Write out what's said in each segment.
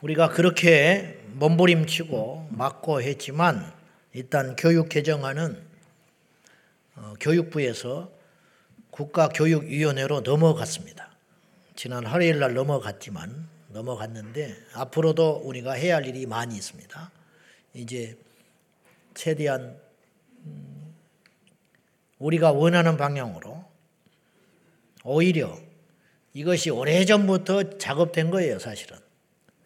우리가 그렇게 몸부림치고 막고 했지만 일단 교육 개정안은 어, 교육부에서 국가교육위원회로 넘어갔습니다. 지난 화요일 날 넘어갔지만 넘어갔는데 앞으로도 우리가 해야 할 일이 많이 있습니다. 이제 최대한 음, 우리가 원하는 방향으로 오히려 이것이 오래전부터 작업된 거예요, 사실은.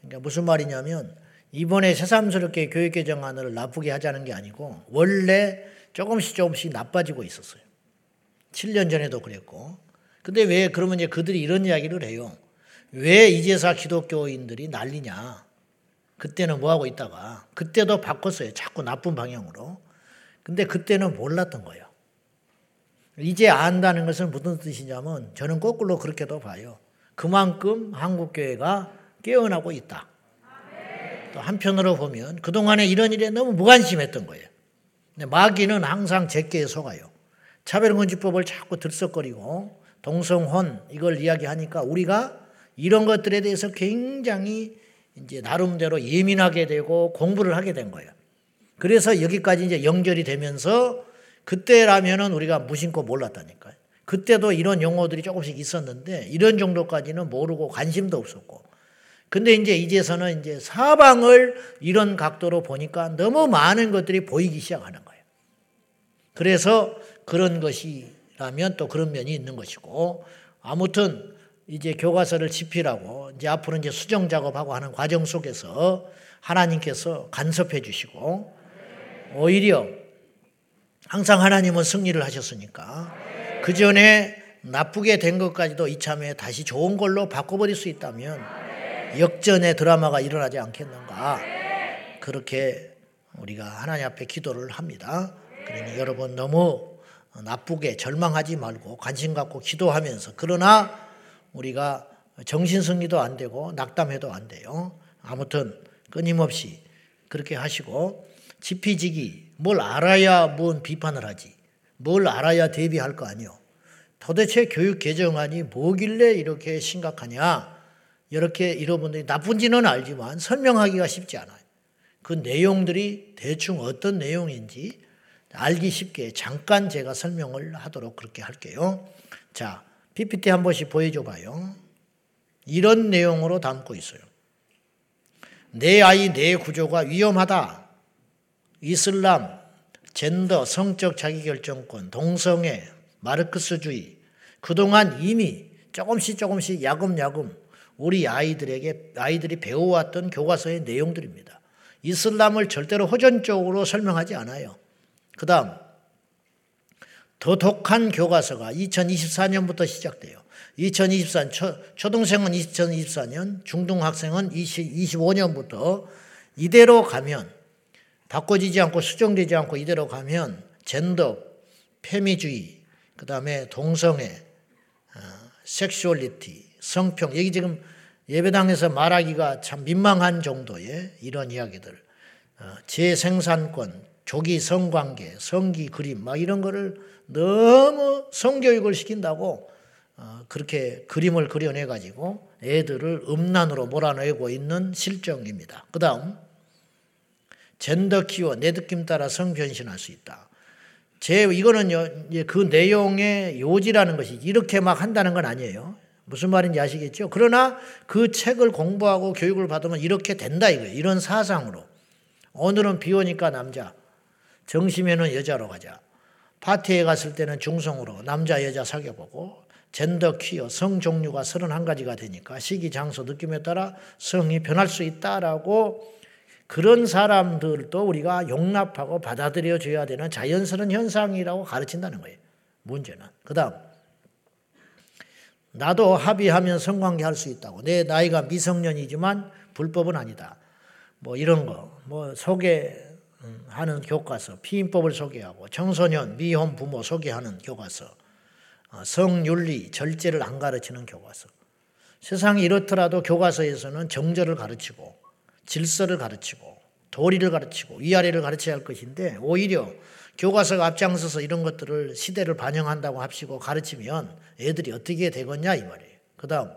그러니까 무슨 말이냐면 이번에 새삼스럽게 교육개정안을 나쁘게 하자는 게 아니고 원래 조금씩 조금씩 나빠지고 있었어요. 7년 전에도 그랬고. 근데 왜 그러면 이제 그들이 이런 이야기를 해요. 왜 이제사 기독교인들이 난리냐. 그때는 뭐하고 있다가 그때도 바꿨어요. 자꾸 나쁜 방향으로. 근데 그때는 몰랐던 거예요. 이제 안다는 것은 무슨 뜻이냐면 저는 거꾸로 그렇게도 봐요. 그만큼 한국교회가 깨어나고 있다. 또 한편으로 보면 그동안에 이런 일에 너무 무관심했던 거예요. 마귀는 항상 제게에 속아요. 차별금지법을 자꾸 들썩거리고 동성혼 이걸 이야기하니까 우리가 이런 것들에 대해서 굉장히 이제 나름대로 예민하게 되고 공부를 하게 된 거예요. 그래서 여기까지 이제 연결이 되면서 그때라면은 우리가 무심코 몰랐다니까요. 그때도 이런 용어들이 조금씩 있었는데 이런 정도까지는 모르고 관심도 없었고. 근데 이제 이제서는 이제 사방을 이런 각도로 보니까 너무 많은 것들이 보이기 시작하는 거예요. 그래서 그런 것이라면 또 그런 면이 있는 것이고 아무튼 이제 교과서를 집필하고 이제 앞으로 이제 수정 작업하고 하는 과정 속에서 하나님께서 간섭해 주시고 오히려 항상 하나님은 승리를 하셨으니까 그 전에 나쁘게 된 것까지도 이참에 다시 좋은 걸로 바꿔버릴 수 있다면 역전의 드라마가 일어나지 않겠는가 그렇게 우리가 하나님 앞에 기도를 합니다. 그러니 여러분 너무 나쁘게 절망하지 말고 관심 갖고 기도하면서 그러나 우리가 정신승리도 안 되고 낙담해도 안 돼요. 아무튼 끊임없이 그렇게 하시고 지피지기 뭘 알아야 뭔 비판을 하지 뭘 알아야 대비할 거 아니요. 도대체 교육 개정안이 뭐길래 이렇게 심각하냐 이렇게 여러분들이 나쁜지는 알지만 설명하기가 쉽지 않아요. 그 내용들이 대충 어떤 내용인지 알기 쉽게 잠깐 제가 설명을 하도록 그렇게 할게요. 자, PPT 한 번씩 보여줘 봐요. 이런 내용으로 담고 있어요. 내 아이 내 구조가 위험하다. 이슬람, 젠더, 성적 자기결정권, 동성애, 마르크스주의. 그동안 이미 조금씩 조금씩 야금야금 우리 아이들에게 아이들이 배워왔던 교과서의 내용들입니다. 이슬람을 절대로 호전적으로 설명하지 않아요. 그 다음, 더 독한 교과서가 2024년부터 시작돼요. 2024년, 초, 초등생은 2024년, 중등학생은 20, 25년부터 이대로 가면, 바꿔지지 않고 수정되지 않고 이대로 가면, 젠더, 페미주의, 그 다음에 동성애, 어, 섹슈얼리티, 성평, 여기 지금 예배당에서 말하기가 참 민망한 정도의 이런 이야기들, 어, 재생산권, 조기 성관계, 성기 그림, 막 이런 거를 너무 성교육을 시킨다고 어, 그렇게 그림을 그려내 가지고 애들을 음란으로 몰아내고 있는 실정입니다. 그 다음 젠더 키워 내 느낌 따라 성 변신할 수 있다. 제 이거는요 그 내용의 요지라는 것이 이렇게 막 한다는 건 아니에요. 무슨 말인지 아시겠죠? 그러나 그 책을 공부하고 교육을 받으면 이렇게 된다 이거예요. 이런 사상으로 오늘은 비 오니까 남자, 정심에는 여자로 가자. 파티에 갔을 때는 중성으로 남자 여자 사귀어보고 젠더 퀴어 성 종류가 31가지가 되니까 시기 장소 느낌에 따라 성이 변할 수 있다라고 그런 사람들도 우리가 용납하고 받아들여 줘야 되는 자연스러운 현상이라고 가르친다는 거예요. 문제는. 그 다음 나도 합의하면 성관계 할 수 있다고. 내 나이가 미성년이지만 불법은 아니다. 뭐 이런 거. 뭐 소개 하는 교과서, 피임법을 소개하고 청소년, 미혼 부모 소개하는 교과서, 어, 성윤리, 절제를 안 가르치는 교과서. 세상이 이렇더라도 교과서에서는 정절을 가르치고 질서를 가르치고 도리를 가르치고 위아래를 가르쳐야 할 것인데 오히려 교과서가 앞장서서 이런 것들을 시대를 반영한다고 합시고 가르치면 애들이 어떻게 되겠냐 이 말이에요. 그 다음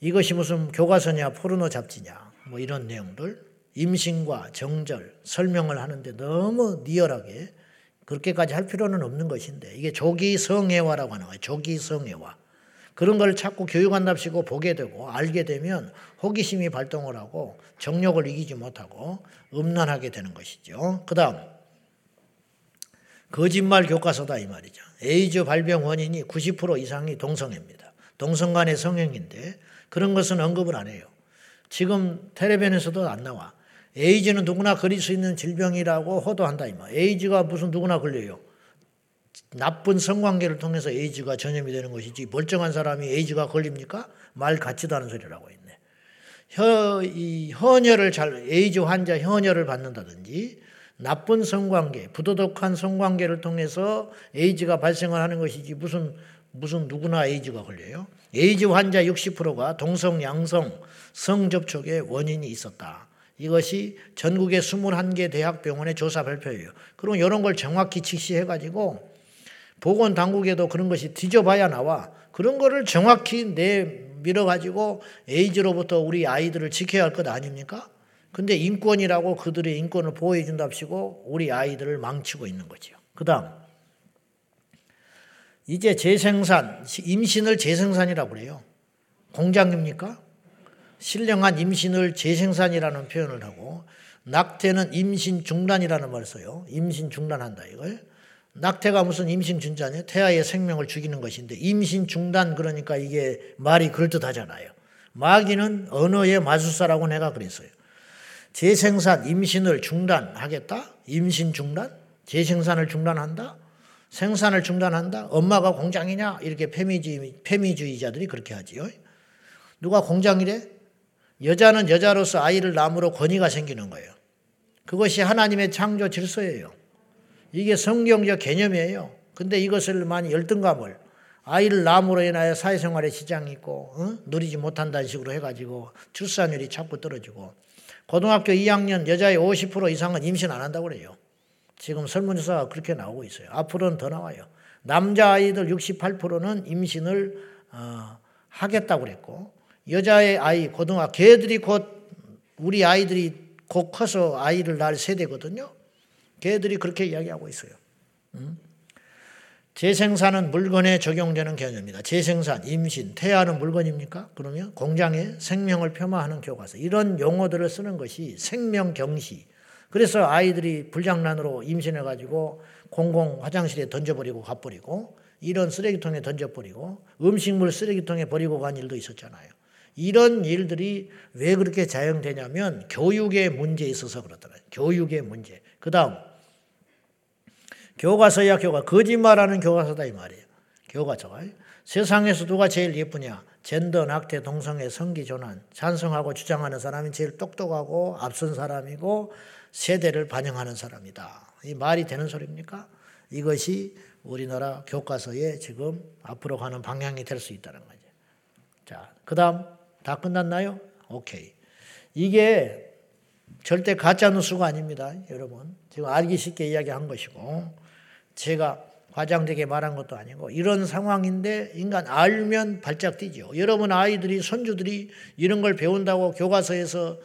이것이 무슨 교과서냐 포르노 잡지냐 뭐 이런 내용들 임신과 정절 설명을 하는데 너무 리얼하게 그렇게까지 할 필요는 없는 것인데 이게 조기 성애화라고 하는 거예요. 조기 성애화. 그런 걸 자꾸 교육한답시고 보게 되고 알게 되면 호기심이 발동을 하고 정력을 이기지 못하고 음란하게 되는 것이죠. 그 다음 거짓말 교과서다 이 말이죠. 에이즈 발병 원인이 90% 이상이 동성애입니다. 동성 간의 성행인데 그런 것은 언급을 안 해요. 지금 텔레비전에서도 안 나와. 에이즈는 누구나 걸릴 수 있는 질병이라고 호도한다 이 말. 에이즈가 무슨 누구나 걸려요. 나쁜 성관계를 통해서 에이즈가 전염이 되는 것이지 멀쩡한 사람이 에이즈가 걸립니까? 말 같지도 않은 소리라고 있네. 혀, 이 헌혈을 잘 에이즈 환자 헌혈을 받는다든지 나쁜 성관계, 부도덕한 성관계를 통해서 에이즈가 발생을 하는 것이지 무슨 무슨 누구나 에이즈가 걸려요. 에이즈 환자 60%가 동성 양성 성접촉의 원인이 있었다. 이것이 전국의 21개 대학병원의 조사 발표예요. 그럼 이런 걸 정확히 직시해가지고 보건 당국에도 그런 것이 뒤져봐야 나와. 그런 거를 정확히 내 밀어가지고 에이즈로부터 우리 아이들을 지켜야 할 것 아닙니까? 근데 인권이라고 그들의 인권을 보호해준답시고 우리 아이들을 망치고 있는 거죠. 그 다음. 이제 재생산, 임신을 재생산이라고 그래요. 공장입니까? 신령한 임신을 재생산이라는 표현을 하고 낙태는 임신 중단이라는 말을 써요. 임신 중단한다 이걸. 낙태가 무슨 임신 중단이에요? 태아의 생명을 죽이는 것인데 임신 중단 그러니까 이게 말이 그럴듯 하잖아요. 마귀는 언어의 마술사라고 내가 그랬어요. 재생산, 임신을 중단하겠다? 임신 중단? 재생산을 중단한다? 생산을 중단한다? 엄마가 공장이냐? 이렇게 페미주의, 페미주의자들이 그렇게 하지요. 누가 공장이래? 여자는 여자로서 아이를 낳음으로 권위가 생기는 거예요. 그것이 하나님의 창조 질서예요. 이게 성경적 개념이에요. 근데 이것을 많이 열등감을 아이를 낳음으로 인하여 사회생활에 지장이 있고 어? 누리지 못한다는 식으로 해가지고 출산율이 자꾸 떨어지고 고등학교 2학년 여자의 50% 이상은 임신 안 한다고 그래요. 지금 설문조사가 그렇게 나오고 있어요. 앞으로는 더 나와요. 남자아이들 68%는 임신을 어, 하겠다고 그랬고 여자의 아이 고등학 걔들이 곧 우리 아이들이 곧 커서 아이를 낳을 세대거든요. 걔들이 그렇게 이야기하고 있어요. 음? 재생산은 물건에 적용되는 개념입니다. 재생산, 임신, 태아는 물건입니까? 그러면 공장에 생명을 폄하하는 교과서. 이런 용어들을 쓰는 것이 생명경시. 그래서 아이들이 불장난으로 임신해가지고 공공 화장실에 던져버리고 가버리고 이런 쓰레기통에 던져버리고 음식물 쓰레기통에 버리고 간 일도 있었잖아요. 이런 일들이 왜 그렇게 자영되냐면 교육의 문제에 있어서 그렇더라고요. 교육의 문제. 그 다음, 교과서야 교과, 거짓말하는 교과서다 이 말이에요. 교과서가. 세상에서 누가 제일 예쁘냐? 젠더, 낙태, 동성애, 성기, 조난, 찬성하고 주장하는 사람이 제일 똑똑하고 앞선 사람이고 세대를 반영하는 사람이다. 이 말이 되는 소리입니까? 이것이 우리나라 교과서에 지금 앞으로 가는 방향이 될 수 있다는 거죠. 자, 그 다음, 다 끝났나요? 오케이. 이게 절대 가짜 뉴스가 아닙니다. 여러분. 지금 알기 쉽게 이야기한 것이고 제가 과장되게 말한 것도 아니고 이런 상황인데 인간 알면 발작 뛰죠. 여러분 아이들이 손주들이 이런 걸 배운다고 교과서에서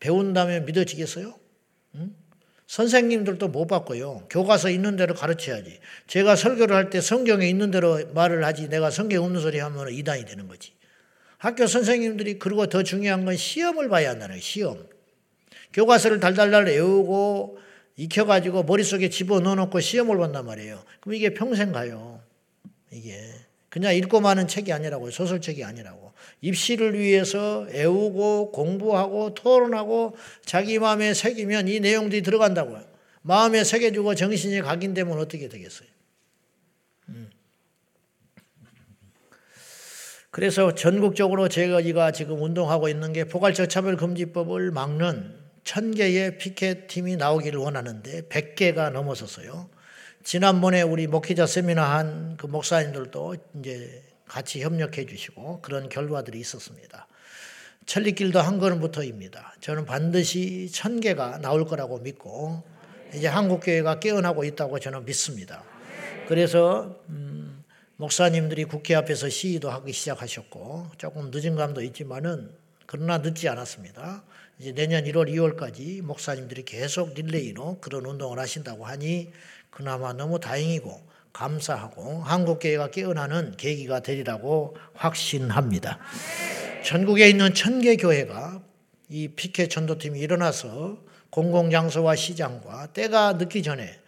배운다면 믿어지겠어요? 응? 선생님들도 못 바꿔요. 교과서 있는 대로 가르쳐야지. 제가 설교를 할 때 성경에 있는 대로 말을 하지 내가 성경 없는 소리 하면 이단이 되는 거지. 학교 선생님들이 그리고 더 중요한 건 시험을 봐야 한다는 거예요. 시험. 교과서를 달달달 외우고 익혀가지고 머릿속에 집어넣어놓고 시험을 본단 말이에요. 그럼 이게 평생 가요. 이게. 그냥 읽고 마는 책이 아니라고요. 소설책이 아니라고. 입시를 위해서 애우고 공부하고 토론하고 자기 마음에 새기면 이 내용들이 들어간다고요. 마음에 새겨주고 정신이 각인되면 어떻게 되겠어요? 음. 그래서 전국적으로 제가 지금 운동하고 있는 게 포괄적 차별금지법을 막는 천 개의 피켓팀이 나오기를 원하는데 100개가 넘어섰어요. 지난번에 우리 목회자 세미나 한 그 목사님들도 이제 같이 협력해 주시고 그런 결과들이 있었습니다. 천리길도 한 걸음부터입니다. 저는 반드시 천 개가 나올 거라고 믿고 이제 한국교회가 깨어나고 있다고 저는 믿습니다. 그래서 음 목사님들이 국회 앞에서 시위도 하기 시작하셨고 조금 늦은 감도 있지만은 그러나 늦지 않았습니다. 이제 내년 1월, 2월까지 목사님들이 계속 릴레이로 그런 운동을 하신다고 하니 그나마 너무 다행이고 감사하고 한국교회가 깨어나는 계기가 되리라고 확신합니다. 전국에 있는 천개 교회가 이 피켓 전도팀이 일어나서 공공장소와 시장과 때가 늦기 전에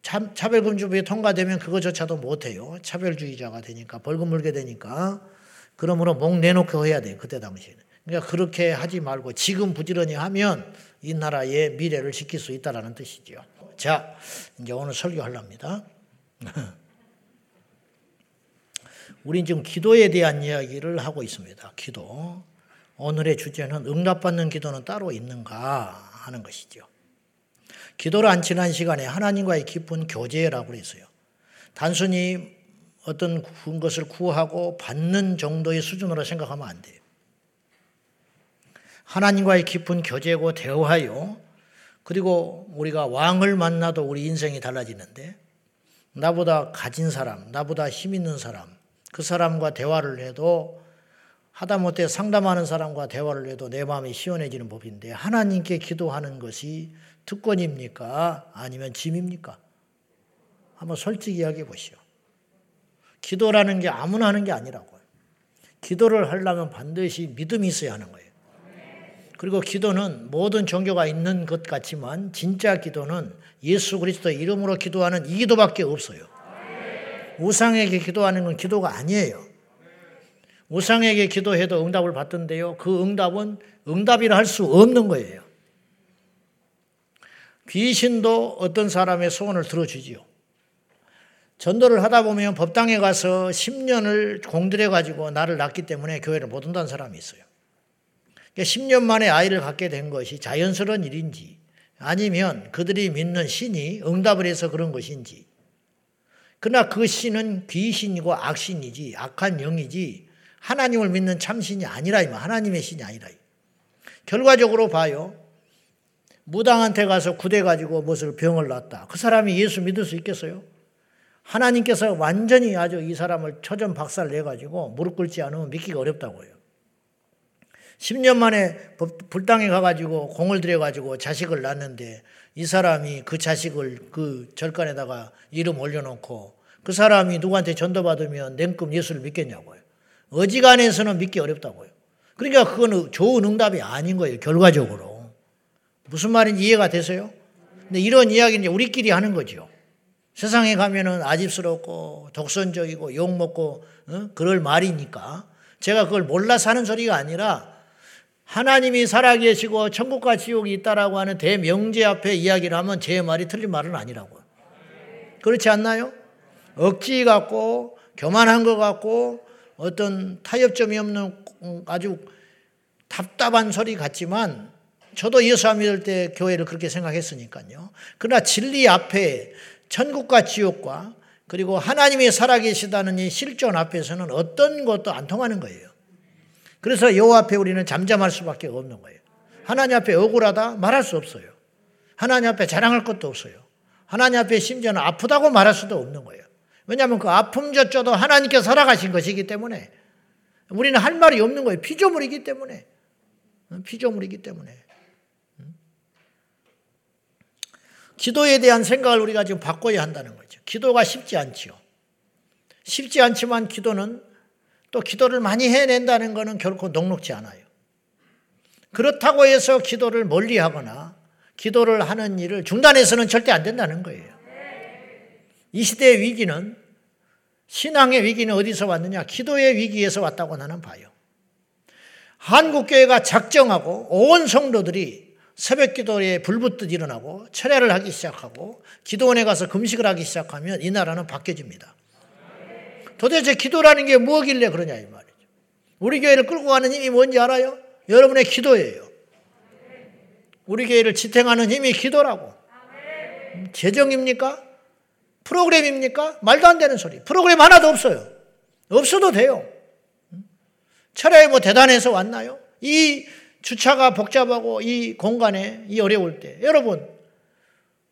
차별금지법이 통과되면 그거조차도 못해요. 차별주의자가 되니까 벌금 물게 되니까 그러므로 목 내놓고 해야 돼요. 그때 당시에는. 그러니까 그렇게 하지 말고 지금 부지런히 하면 이 나라의 미래를 지킬 수 있다라는 뜻이죠. 자, 이제 오늘 설교하랍니다. 우린 지금 기도에 대한 이야기를 하고 있습니다. 기도. 오늘의 주제는 응답받는 기도는 따로 있는가 하는 것이죠. 기도를 안 지난 시간에 하나님과의 깊은 교제라고 했어요. 단순히 어떤 것을 구하고 받는 정도의 수준으로 생각하면 안 돼요. 하나님과의 깊은 교제고 대화요. 그리고 우리가 왕을 만나도 우리 인생이 달라지는데 나보다 가진 사람, 나보다 힘 있는 사람, 그 사람과 대화를 해도 하다못해 상담하는 사람과 대화를 해도 내 마음이 시원해지는 법인데 하나님께 기도하는 것이 특권입니까? 아니면 짐입니까? 한번 솔직히 이야기해 보시오. 기도라는 게 아무나 하는 게 아니라고요. 기도를 하려면 반드시 믿음이 있어야 하는 거예요. 그리고 기도는 모든 종교가 있는 것 같지만 진짜 기도는 예수 그리스도 이름으로 기도하는 이 기도밖에 없어요. 우상에게 기도하는 건 기도가 아니에요. 우상에게 기도해도 응답을 받던데요. 그 응답은 응답이라 할 수 없는 거예요. 귀신도 어떤 사람의 소원을 들어주지요. 전도를 하다 보면 법당에 가서 10년을 공들여 가지고 나를 낳기 때문에 교회를 못 온다는 사람이 있어요. 10년 그러니까 만에 아이를 갖게 된 것이 자연스러운 일인지 아니면 그들이 믿는 신이 응답을 해서 그런 것인지 그러나 그 신은 귀신이고 악신이지 악한 영이지 하나님을 믿는 참신이 아니라 하나님의 신이 아니라 결과적으로 봐요. 무당한테 가서 구대 가지고 무엇을 병을 났다. 그 사람이 예수 믿을 수 있겠어요? 하나님께서 완전히 아주 이 사람을 초전 박살 내 가지고 무릎 꿇지 않으면 믿기가 어렵다고요. 10년 만에 불당에 가가지고 공을 들여가지고 자식을 낳는데 이 사람이 그 자식을 그 절간에다가 이름 올려놓고 그 사람이 누구한테 전도받으면 냉큼 예수를 믿겠냐고요. 어지간해서는 믿기 어렵다고요. 그러니까 그거는 좋은 응답이 아닌 거예요, 결과적으로. 무슨 말인지 이해가 되세요? 근데 이런 이야기는 우리끼리 하는 거죠. 세상에 가면은 아집스럽고 독선적이고 욕먹고 어? 그럴 말이니까 제가 그걸 몰라서 하는 소리가 아니라 하나님이 살아계시고 천국과 지옥이 있다라고 하는 대명제 앞에 이야기를 하면 제 말이 틀린 말은 아니라고요. 그렇지 않나요? 억지 같고 교만한 것 같고 어떤 타협점이 없는 아주 답답한 소리 같지만 저도 예수 안 믿을 때 교회를 그렇게 생각했으니까요. 그러나 진리 앞에 천국과 지옥과 그리고 하나님이 살아계시다는 이 실존 앞에서는 어떤 것도 안 통하는 거예요. 그래서 요 앞에 우리는 잠잠할 수밖에 없는 거예요. 하나님 앞에 억울하다 말할 수 없어요. 하나님 앞에 자랑할 것도 없어요. 하나님 앞에 심지어는 아프다고 말할 수도 없는 거예요. 왜냐하면 그 아픔조차도 하나님께 살아가신 것이기 때문에 우리는 할 말이 없는 거예요. 피조물이기 때문에. 피조물이기 때문에. 기도에 대한 생각을 우리가 지금 바꿔야 한다는 거죠. 기도가 쉽지 않지요. 쉽지 않지만 기도는 또 기도를 많이 해낸다는 것은 결코 녹록지 않아요. 그렇다고 해서 기도를 멀리 하거나 기도를 하는 일을 중단해서는 절대 안 된다는 거예요. 이 시대의 위기는 신앙의 위기는 어디서 왔느냐? 기도의 위기에서 왔다고 나는 봐요. 한국교회가 작정하고 온 성도들이 새벽 기도에 불붙듯 일어나고 철야를 하기 시작하고 기도원에 가서 금식을 하기 시작하면 이 나라는 바뀌어집니다. 도대체 기도라는 게 뭐길래 그러냐 이 말이죠. 우리 교회를 끌고 가는 힘이 뭔지 알아요? 여러분의 기도예요. 우리 교회를 지탱하는 힘이 기도라고. 재정입니까? 프로그램입니까? 말도 안 되는 소리. 프로그램 하나도 없어요. 없어도 돼요. 철야에 뭐 대단해서 왔나요? 이 주차가 복잡하고 이 공간에 이 어려울 때 여러분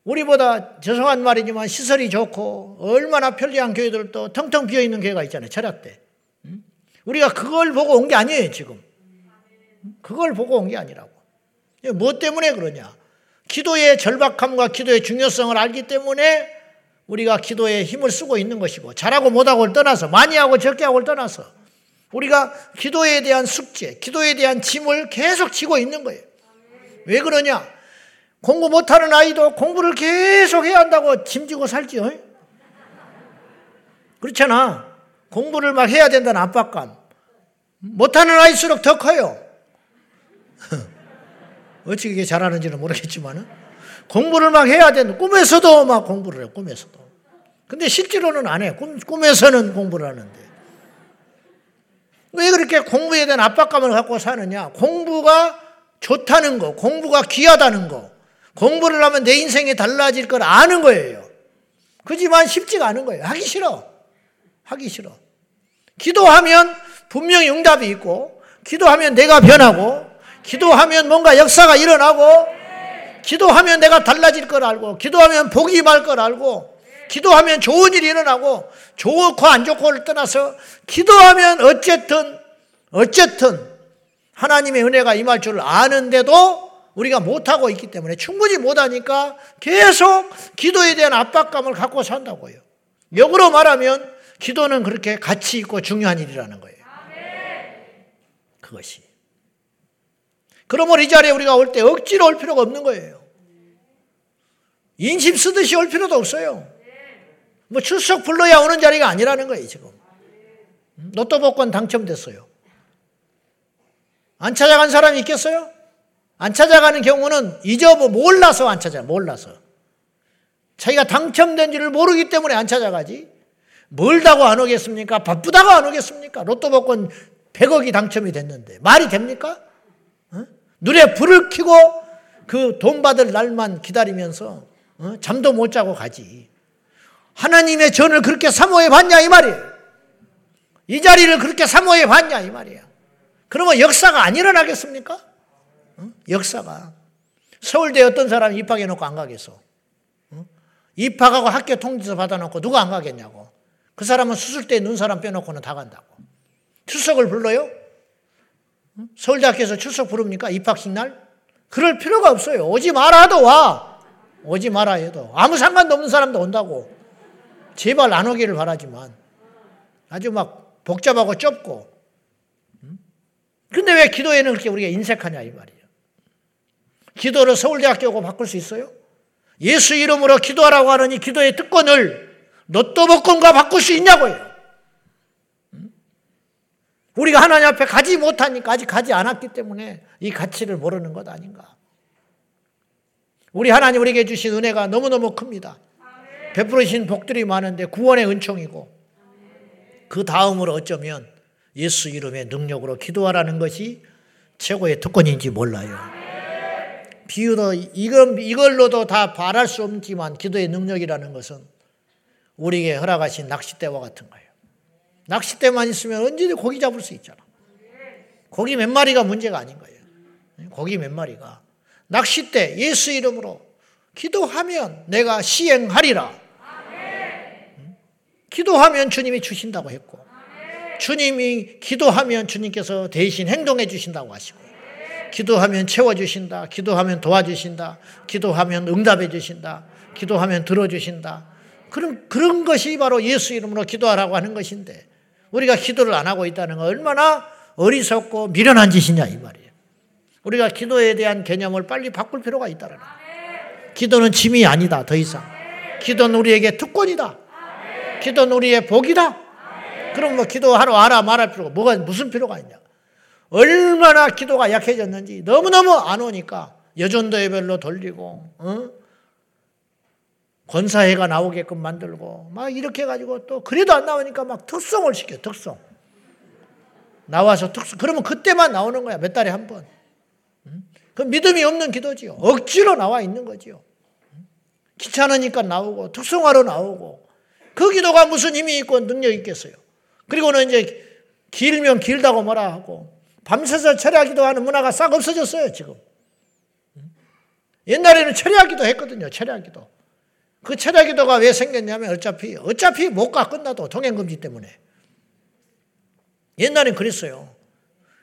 우리보다 죄송한 말이지만 시설이 좋고 얼마나 편리한 교회들도 텅텅 비어 있는 교회가 있잖아요. 철학 때. 우리가 그걸 보고 온 게 아니에요, 지금. 그걸 보고 온 게 아니라고. 뭐 때문에 그러냐? 기도의 절박함과 기도의 중요성을 알기 때문에 우리가 기도에 힘을 쓰고 있는 것이고 잘하고 못하고를 떠나서 많이 하고 적게 하고를 떠나서 우리가 기도에 대한 숙제, 기도에 대한 짐을 계속 지고 있는 거예요. 왜 그러냐? 공부 못하는 아이도 공부를 계속 해야 한다고 짐지고 살지요. 그렇잖아. 공부를 막 해야 된다는 압박감. 못하는 아이일수록 더 커요. 어찌 그게 잘하는지는 모르겠지만 공부를 막 해야 되는 꿈에서도 막 공부를 해 꿈에서도. 근데 실제로는 안 해. 꿈, 꿈에서는 공부를 하는데. 왜 그렇게 공부에 대한 압박감을 갖고 사느냐? 공부가 좋다는 거, 공부가 귀하다는 거, 공부를 하면 내 인생이 달라질 걸 아는 거예요. 그지만 쉽지가 않은 거예요. 하기 싫어. 하기 싫어. 기도하면 분명히 응답이 있고, 기도하면 내가 변하고, 기도하면 뭔가 역사가 일어나고, 기도하면 내가 달라질 걸 알고, 기도하면 복이 임할 걸 알고, 기도하면 좋은 일이 일어나고, 좋고 안 좋고를 떠나서, 기도하면 어쨌든, 어쨌든, 하나님의 은혜가 임할 줄 아는데도 우리가 못하고 있기 때문에 충분히 못하니까 계속 기도에 대한 압박감을 갖고 산다고요. 역으로 말하면 기도는 그렇게 가치 있고 중요한 일이라는 거예요. 그것이. 그러므로 이 자리에 우리가 올 때 억지로 올 필요가 없는 거예요. 인심 쓰듯이 올 필요도 없어요. 뭐 출석 불러야 오는 자리가 아니라는 거예요, 지금. 로또 복권 당첨됐어요. 안 찾아간 사람이 있겠어요? 안 찾아가는 경우는 잊어버 몰라서 안 찾아 몰라서 자기가 당첨된 지를 모르기 때문에 안 찾아가지 멀다고 안 오겠습니까? 바쁘다고 안 오겠습니까? 로또 복권 100억이 당첨이 됐는데 말이 됩니까? 어? 눈에 불을 켜고 그 돈 받을 날만 기다리면서 어? 잠도 못 자고 가지. 하나님의 전을 그렇게 사모해 봤냐 이 말이에요. 이 자리를 그렇게 사모해 봤냐 이 말이야. 그러면 역사가 안 일어나겠습니까? 역사가. 서울대 어떤 사람이 입학해 놓고 안 가겠어. 입학하고 학교 통지서 받아놓고 누가 안 가겠냐고. 그 사람은 수술대에 눈 사람 빼놓고는 다 간다고. 출석을 불러요? 서울대학교에서 출석 부릅니까? 입학식 날? 그럴 필요가 없어요. 오지 마라 도 와. 오지 마라 해도. 아무 상관도 없는 사람도 온다고. 제발 안 오기를 바라지만. 아주 막 복잡하고 좁고. 근데 왜 기도에는 그렇게 우리가 인색하냐 이 말이에요. 기도를 서울대학교고 바꿀 수 있어요? 예수 이름으로 기도하라고 하느니 기도의 특권을 로또 복권과 바꿀 수 있냐고요. 우리가 하나님 앞에 가지 못하니까 아직 가지 않았기 때문에 이 가치를 모르는 것 아닌가. 우리 하나님 우리에게 주신 은혜가 너무너무 큽니다. 베풀으신 복들이 많은데 구원의 은총이고 그 다음으로 어쩌면 예수 이름의 능력으로 기도하라는 것이 최고의 특권인지 몰라요. 비유도 이건 이걸로도 다 바랄 수 없지만 기도의 능력이라는 것은 우리에게 허락하신 낚싯대와 같은 거예요. 낚싯대만 있으면 언제든 고기 잡을 수 있잖아. 고기 몇 마리가 문제가 아닌 거예요. 고기 몇 마리가 낚싯대 예수 이름으로 기도하면 내가 시행하리라. 기도하면 주님이 주신다고 했고 주님이 기도하면 주님께서 대신 행동해 주신다고 하시고 기도하면 채워주신다. 기도하면 도와주신다. 기도하면 응답해 주신다. 기도하면 들어주신다. 그런, 그런 것이 바로 예수 이름으로 기도하라고 하는 것인데, 우리가 기도를 안 하고 있다는 건 얼마나 어리석고 미련한 짓이냐, 이 말이에요. 우리가 기도에 대한 개념을 빨리 바꿀 필요가 있다는 거예요. 기도는 짐이 아니다, 더 이상. 기도는 우리에게 특권이다. 기도는 우리의 복이다. 그럼 뭐 기도하러 와라 말할 필요가 뭐가 무슨 필요가 있냐? 얼마나 기도가 약해졌는지 너무너무 안 오니까 여전도 예별로 돌리고 어? 권사회가 나오게끔 만들고 막 이렇게 해가지고 또 그래도 안 나오니까 막 특성을 시켜 특성 나와서 특성 그러면 그때만 나오는 거야 몇 달에 한 번. 그 믿음이 없는 기도지요. 억지로 나와 있는 거지요. 귀찮으니까 나오고 특성화로 나오고 그 기도가 무슨 힘이 있고 능력 있겠어요. 그리고는 이제 길면 길다고 뭐라 하고 밤새서 철야기도 하는 문화가 싹 없어졌어요, 지금. 옛날에는 철야기도 했거든요, 철야기도. 그 최다 기도가 왜 생겼냐면 어차피 어차피 못가 끝나도 동행금지 때문에 옛날엔 그랬어요.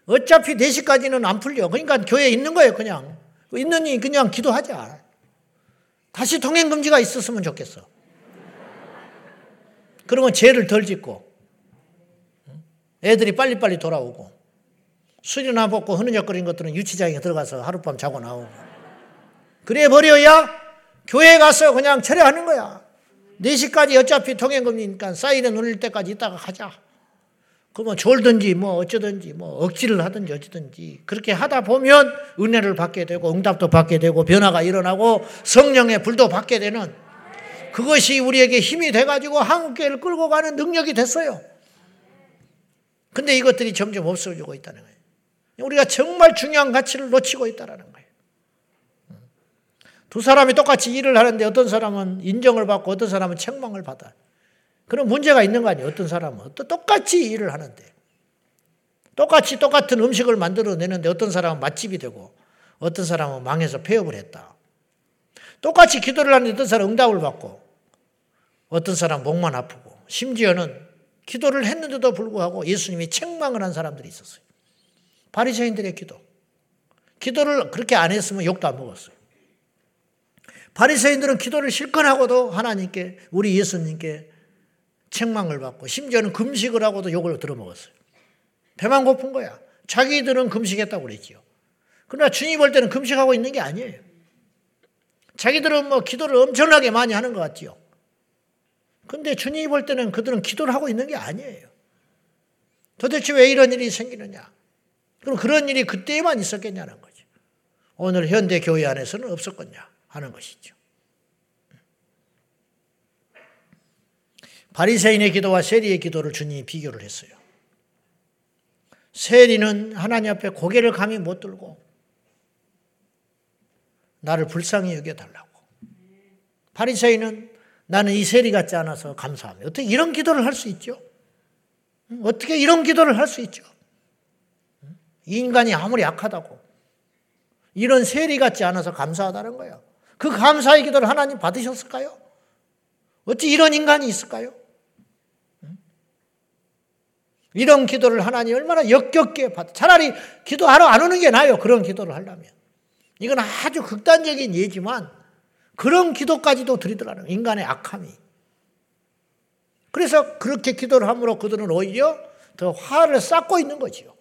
어차피 4시까지는 안 풀려. 그러니까 교회에 있는 거예요, 그냥. 있느니 그냥 기도하자. 다시 통행금지가 있었으면 좋겠어. 그러면 죄를 덜 짓고, 애들이 빨리빨리 돌아오고, 술이나 먹고 흐느적거리는 것들은 유치장에 들어가서 하룻밤 자고 나오고. 그래 버려야 교회 가서 그냥 철회하는 거야. 4시까지 어차피 통행금지니까 사이렌 울릴 때까지 있다가 가자. 그러면 졸든지 뭐 어쩌든지 뭐 억지를 하든지 어쩌든지 그렇게 하다 보면 은혜를 받게 되고 응답도 받게 되고 변화가 일어나고 성령의 불도 받게 되는 그것이 우리에게 힘이 돼가지고 한국교회를 끌고 가는 능력이 됐어요. 근데 이것들이 점점 없어지고 있다는 거예요. 우리가 정말 중요한 가치를 놓치고 있다는 거예요. 두 사람이 똑같이 일을 하는데 어떤 사람은 인정을 받고 어떤 사람은 책망을 받아요. 그런 문제가 있는 거 아니에요. 어떤 사람은. 또 똑같이 일을 하는데. 똑같이 똑같은 음식을 만들어 내는데 어떤 사람은 맛집이 되고 어떤 사람은 망해서 폐업을 했다. 똑같이 기도를 하는데 어떤 사람은 응답을 받고 어떤 사람은 목만 아프고 심지어는 기도를 했는데도 불구하고 예수님이 책망을 한 사람들이 있었어요. 바리새인들의 기도. 기도를 그렇게 안 했으면 욕도 안 먹었어요. 바리새인들은 기도를 실컷 하고도 하나님께 우리 예수님께 책망을 받고 심지어는 금식을 하고도 욕을 들어먹었어요. 배만 고픈 거야. 자기들은 금식했다고 그랬지요. 그러나 주님 볼 때는 금식하고 있는 게 아니에요. 자기들은 뭐 기도를 엄청나게 많이 하는 것 같지요. 근데 주님이 볼 때는 그들은 기도를 하고 있는 게 아니에요. 도대체 왜 이런 일이 생기느냐? 그럼 그런 일이 그때만 있었겠냐는 거죠. 오늘 현대 교회 안에서는 없었겠냐 하는 것이죠. 바리새인의 기도와 세리의 기도를 주님이 비교를 했어요. 세리는 하나님 앞에 고개를 감히 못 들고 나를 불쌍히 여겨 달라고. 바리새인은 나는 이 세리 같지 않아서 감사합니다. 어떻게 이런 기도를 할 수 있죠? 어떻게 이런 기도를 할 수 있죠? 이 인간이 아무리 약하다고 이런 세리 같지 않아서 감사하다는 거예요. 그 감사의 기도를 하나님 받으셨을까요? 어찌 이런 인간이 있을까요? 이런 기도를 하나님 얼마나 역겹게 받, 차라리 기도하러 안 오는 게 나아요. 그런 기도를 하려면. 이건 아주 극단적인 예지만 그런 기도까지도 드리더라는 인간의 악함이. 그래서 그렇게 기도를 함으로 그들은 오히려 더 화를 쌓고 있는 거지요.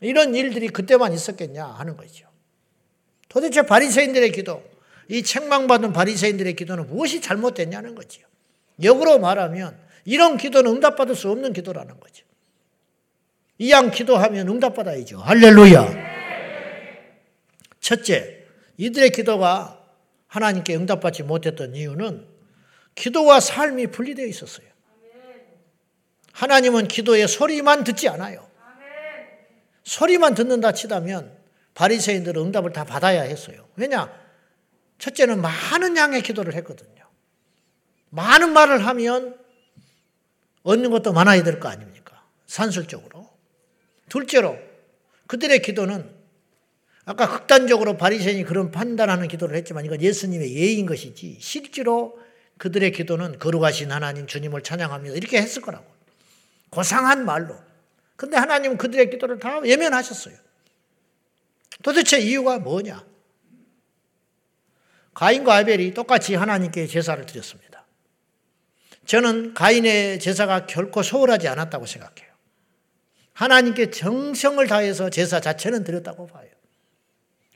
이런 일들이 그때만 있었겠냐 하는 거죠. 도대체 바리새인들의 기도, 이 책망받은 바리새인들의 기도는 무엇이 잘못됐냐는 거지요. 역으로 말하면 이런 기도는 응답받을 수 없는 기도라는 거죠. 이 양 기도하면 응답받아야죠. 할렐루야. 첫째, 이들의 기도가 하나님께 응답받지 못했던 이유는 기도와 삶이 분리되어 있었어요. 하나님은 기도의 소리만 듣지 않아요. 소리만 듣는다 치다면 바리새인들은 응답을 다 받아야 했어요. 왜냐? 첫째는 많은 양의 기도를 했거든요. 많은 말을 하면 얻는 것도 많아야 될 거 아닙니까? 산술적으로. 둘째로 그들의 기도는 아까 극단적으로 바리새인이 그런 판단하는 기도를 했지만 이건 예수님의 예인 것이지 실제로 그들의 기도는 거룩하신 하나님 주님을 찬양합니다. 이렇게 했을 거라고. 고상한 말로. 근데 하나님은 그들의 기도를 다 예면하셨어요. 도대체 이유가 뭐냐? 가인과 아벨이 똑같이 하나님께 제사를 드렸습니다. 저는 가인의 제사가 결코 소홀하지 않았다고 생각해요. 하나님께 정성을 다해서 제사 자체는 드렸다고 봐요.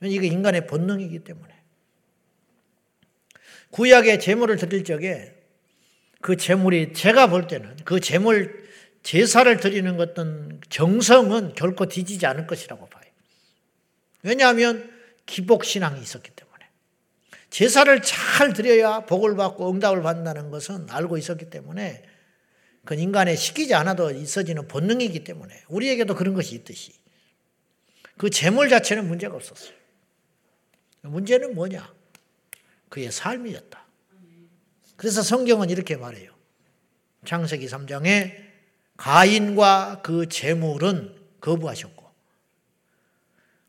이게 인간의 본능이기 때문에. 구약의 제물을 드릴 적에 그 제물이 제가 볼 때는 그 제물 제사를 드리는 것은 정성은 결코 뒤지지 않을 것이라고 봐요. 왜냐하면 기복 신앙이 있었기 때문에. 제사를 잘 드려야 복을 받고 응답을 받는다는 것은 알고 있었기 때문에 그 인간의 시키지 않아도 있어지는 본능이기 때문에 우리에게도 그런 것이 있듯이 그 재물 자체는 문제가 없었어요. 문제는 뭐냐? 그의 삶이었다. 그래서 성경은 이렇게 말해요. 창세기 3장에 가인과 그 재물은 거부하셨고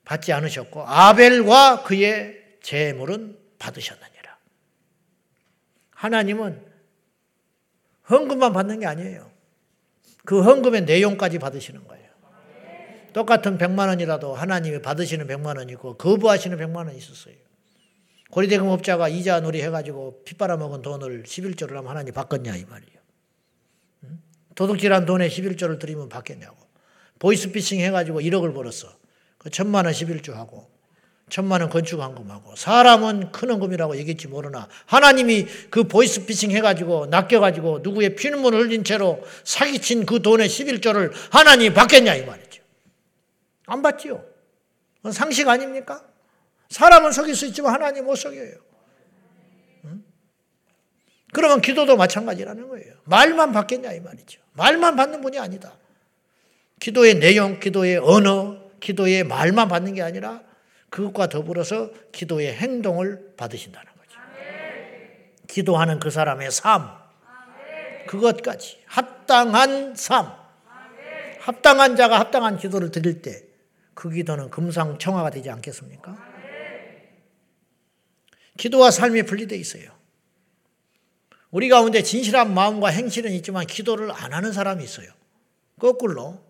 받지 않으셨고 아벨과 그의 재물은 받으셨느니라. 하나님은 헌금만 받는 게 아니에요. 그 헌금의 내용까지 받으시는 거예요. 똑같은 100만 원이라도 하나님이 받으시는 100만 원이고 거부하시는 100만 원이 있었어요. 고리대금업자가 이자 놀이 해가지고 핏바라먹은 돈을 11조를 하면 하나님 받겠냐 이 말이에요. 도둑질한 돈에 11조를 드리면 받겠냐고. 보이스피싱 해가지고 1억을 벌었어. 그 천만 원 11조 하고 천만 원 건축 한금하고 사람은 큰 헌금이라고 얘기했지 모르나 하나님이 그 보이스피싱 해가지고 낚여가지고 누구의 피눈물 흘린 채로 사기친 그 돈의 11조를 하나님이 받겠냐 이 말이죠. 안 받지요. 상식 아닙니까? 사람은 속일 수 있지만 하나님 못 속여요. 그러면 기도도 마찬가지라는 거예요. 말만 받겠냐 이 말이죠. 말만 받는 분이 아니다. 기도의 내용, 기도의 언어, 기도의 말만 받는 게 아니라 그것과 더불어서 기도의 행동을 받으신다는 거죠. 기도하는 그 사람의 삶, 그것까지 합당한 삶, 합당한 자가 합당한 기도를 드릴 때 그 기도는 금상청화가 되지 않겠습니까? 기도와 삶이 분리되어 있어요. 우리 가운데 진실한 마음과 행실은 있지만 기도를 안 하는 사람이 있어요. 거꾸로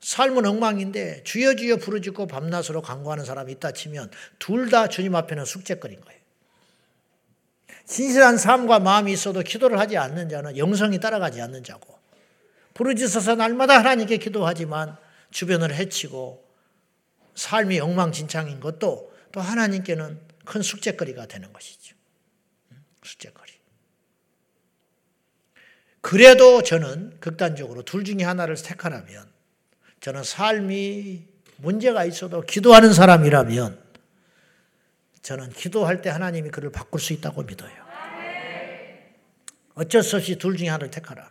삶은 엉망인데 주여 주여 부르짖고 밤낮으로 간구하는 사람이 있다 치면 둘 다 주님 앞에는 숙제거리인 거예요. 진실한 삶과 마음이 있어도 기도를 하지 않는 자는 영성이 따라가지 않는 자고 부르짖어서 날마다 하나님께 기도하지만 주변을 해치고 삶이 엉망진창인 것도 또 하나님께는 큰 숙제거리가 되는 것이죠. 숙제거리. 그래도 저는 극단적으로 둘 중에 하나를 택하라면 저는 삶이 문제가 있어도 기도하는 사람이라면 저는 기도할 때 하나님이 그를 바꿀 수 있다고 믿어요. 어쩔 수 없이 둘 중에 하나를 택하라면.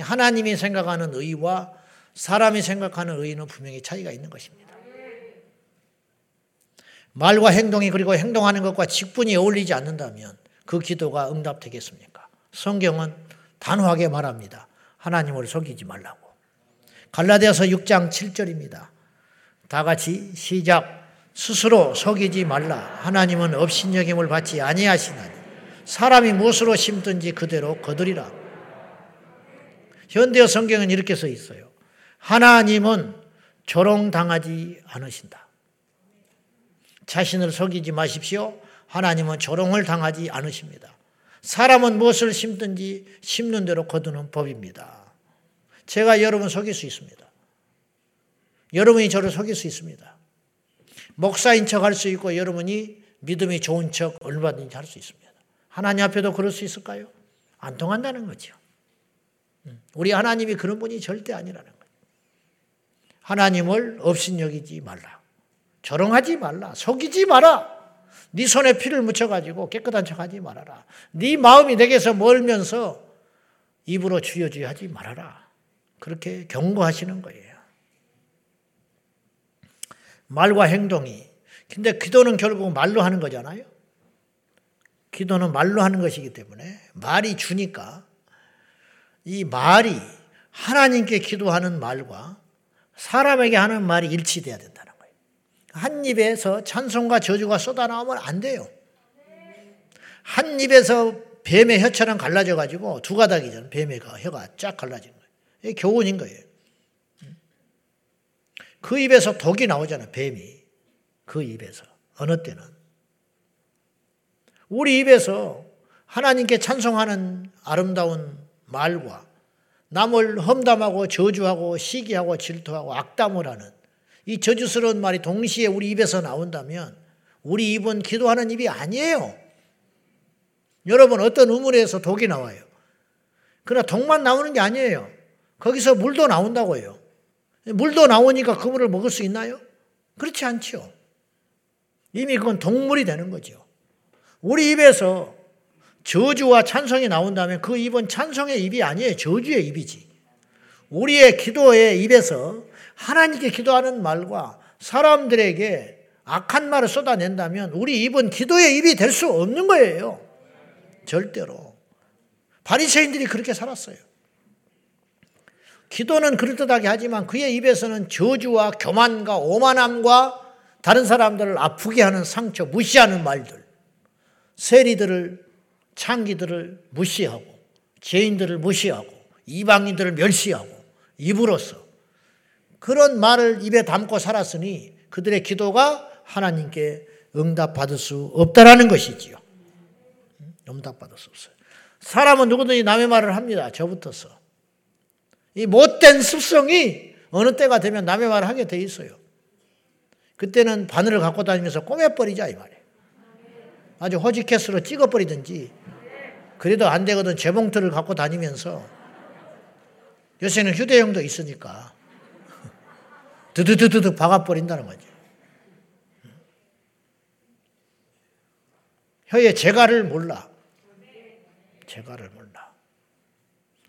하나님이 생각하는 의와 사람이 생각하는 의는 분명히 차이가 있는 것입니다. 말과 행동이 그리고 행동하는 것과 직분이 어울리지 않는다면 그 기도가 응답되겠습니까? 성경은 단호하게 말합니다. 하나님을 속이지 말라고. 갈라디아서 6장 7절입니다. 다 같이 시작. 스스로 속이지 말라. 하나님은 업신여김을 받지 아니하시나니 사람이 무엇으로 심든지 그대로 거두리라. 현대어 성경은 이렇게 써 있어요. 하나님은 조롱당하지 않으신다. 자신을 속이지 마십시오. 하나님은 조롱을 당하지 않으십니다. 사람은 무엇을 심든지 심는 대로 거두는 법입니다. 제가 여러분 속일 수 있습니다. 여러분이 저를 속일 수 있습니다. 목사인 척 할 수 있고 여러분이 믿음이 좋은 척 얼마든지 할 수 있습니다. 하나님 앞에도 그럴 수 있을까요? 안 통한다는 거죠. 음, 우리 하나님이 그런 분이 절대 아니라는 거예요. 하나님을 업신여기지 말라. 조롱하지 말라. 속이지 마라. 네 손에 피를 묻혀가지고 깨끗한 척하지 말아라. 네 마음이 내게서 멀면서 입으로 주여 주여 하지 말아라. 그렇게 경고하시는 거예요. 말과 행동이. 근데 기도는 결국 말로 하는 거잖아요. 기도는 말로 하는 것이기 때문에 말이 주니까 이 말이 하나님께 기도하는 말과 사람에게 하는 말이 일치돼야 거예요. 한 입에서 찬송과 저주가 쏟아나오면 안 돼요. 한 입에서 뱀의 혀처럼 갈라져 가지고 두 가닥이잖아요. 뱀의 혀가 쫙 갈라진 교훈인 거예요. 그 입에서 독이 나오잖아요. 뱀이. 그 입에서. 어느 때는. 우리 입에서 하나님께 찬송하는 아름다운 말과 남을 험담하고 저주하고 시기하고 질투하고 악담을 하는 이 저주스러운 말이 동시에 우리 입에서 나온다면 우리 입은 기도하는 입이 아니에요. 여러분 어떤 우물에서 독이 나와요. 그러나 독만 나오는 게 아니에요. 거기서 물도 나온다고요. 물도 나오니까 그 물을 먹을 수 있나요? 그렇지 않죠. 이미 그건 동물이 되는 거죠. 우리 입에서 저주와 찬송이 나온다면 그 입은 찬송의 입이 아니에요. 저주의 입이지. 우리의 기도의 입에서 하나님께 기도하는 말과 사람들에게 악한 말을 쏟아낸다면 우리 입은 기도의 입이 될 수 없는 거예요. 절대로. 바리새인들이 그렇게 살았어요. 기도는 그럴듯하게 하지만 그의 입에서는 저주와 교만과 오만함과 다른 사람들을 아프게 하는 상처, 무시하는 말들, 세리들을 창기들을 무시하고 죄인들을 무시하고 이방인들을 멸시하고 입으로써 그런 말을 입에 담고 살았으니 그들의 기도가 하나님께 응답받을 수 없다라는 것이지요. 응답받을 수 없어요. 사람은 누구든지 남의 말을 합니다. 저부터서. 이 못된 습성이 어느 때가 되면 남의 말을 하게 돼 있어요. 그때는 바늘을 갖고 다니면서 꼬매버리자 이 말이에요. 아주 호지캐스로 찍어버리든지 그래도 안 되거든 재봉틀을 갖고 다니면서 요새는 휴대용도 있으니까 드드드드드 박아버린다는 거죠. 혀의 재갈을 몰라. 재갈을 몰라.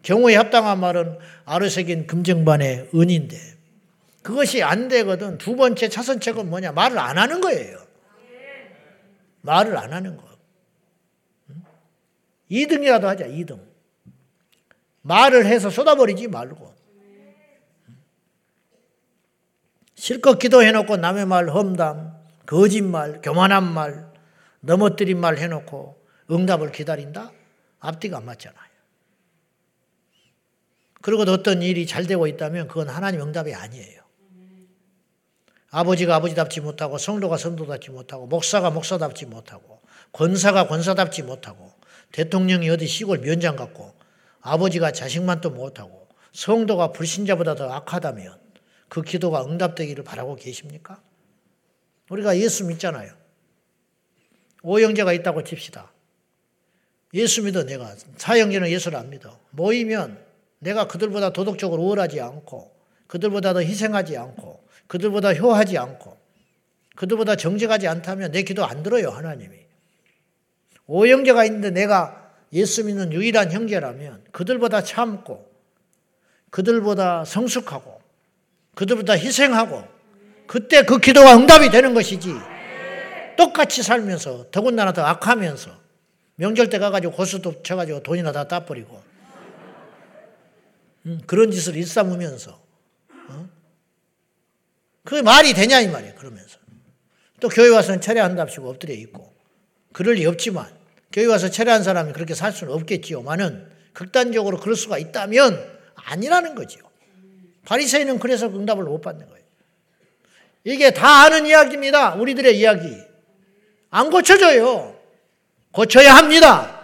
경우에 합당한 말은 아르색인 금정반의 은인데 그것이 안 되거든 두 번째 차선책은 뭐냐 말을 안 하는 거예요. 말을 안 하는 거. 2등이라도 하자 2등. 말을 해서 쏟아버리지 말고 실컷 기도해놓고 남의 말 험담, 거짓말, 교만한 말, 넘어뜨린 말 해놓고 응답을 기다린다? 앞뒤가 안 맞잖아요. 그리고 어떤 일이 잘 되고 있다면 그건 하나님 응답이 아니에요. 아버지가 아버지답지 못하고 성도가 성도답지 못하고 목사가 목사답지 못하고 권사가 권사답지 못하고 대통령이 어디 시골 면장 같고 아버지가 자식만 또 못하고 성도가 불신자보다 더 악하다면 그 기도가 응답되기를 바라고 계십니까? 우리가 예수 믿잖아요. 오형제가 있다고 칩시다. 예수 믿어 내가. 사형제는 예수를 안 믿어. 모이면 내가 그들보다 도덕적으로 우월하지 않고 그들보다 더 희생하지 않고 그들보다 효하지 않고 그들보다 정직하지 않다면 내 기도 안 들어요 하나님이. 오형제가 있는데 내가 예수 믿는 유일한 형제라면 그들보다 참고 그들보다 성숙하고 그들보다 희생하고 그때 그 기도가 응답이 되는 것이지 똑같이 살면서 더군다나 더 악하면서 명절 때 가가지고 고수도 쳐가지고 돈이나 다 따버리고 음, 그런 짓을 일삼으면서 어? 그게 말이 되냐 이 말이에요 그러면서 또 교회 와서는 철회한답시고 엎드려 있고 그럴 리 없지만 교회 와서 철회한 사람이 그렇게 살 수는 없겠지요만은 극단적으로 그럴 수가 있다면 아니라는 거지요. 바리새인은 그래서 응답을 못 받는 거예요. 이게 다 아는 이야기입니다. 우리들의 이야기. 안 고쳐져요. 고쳐야 합니다.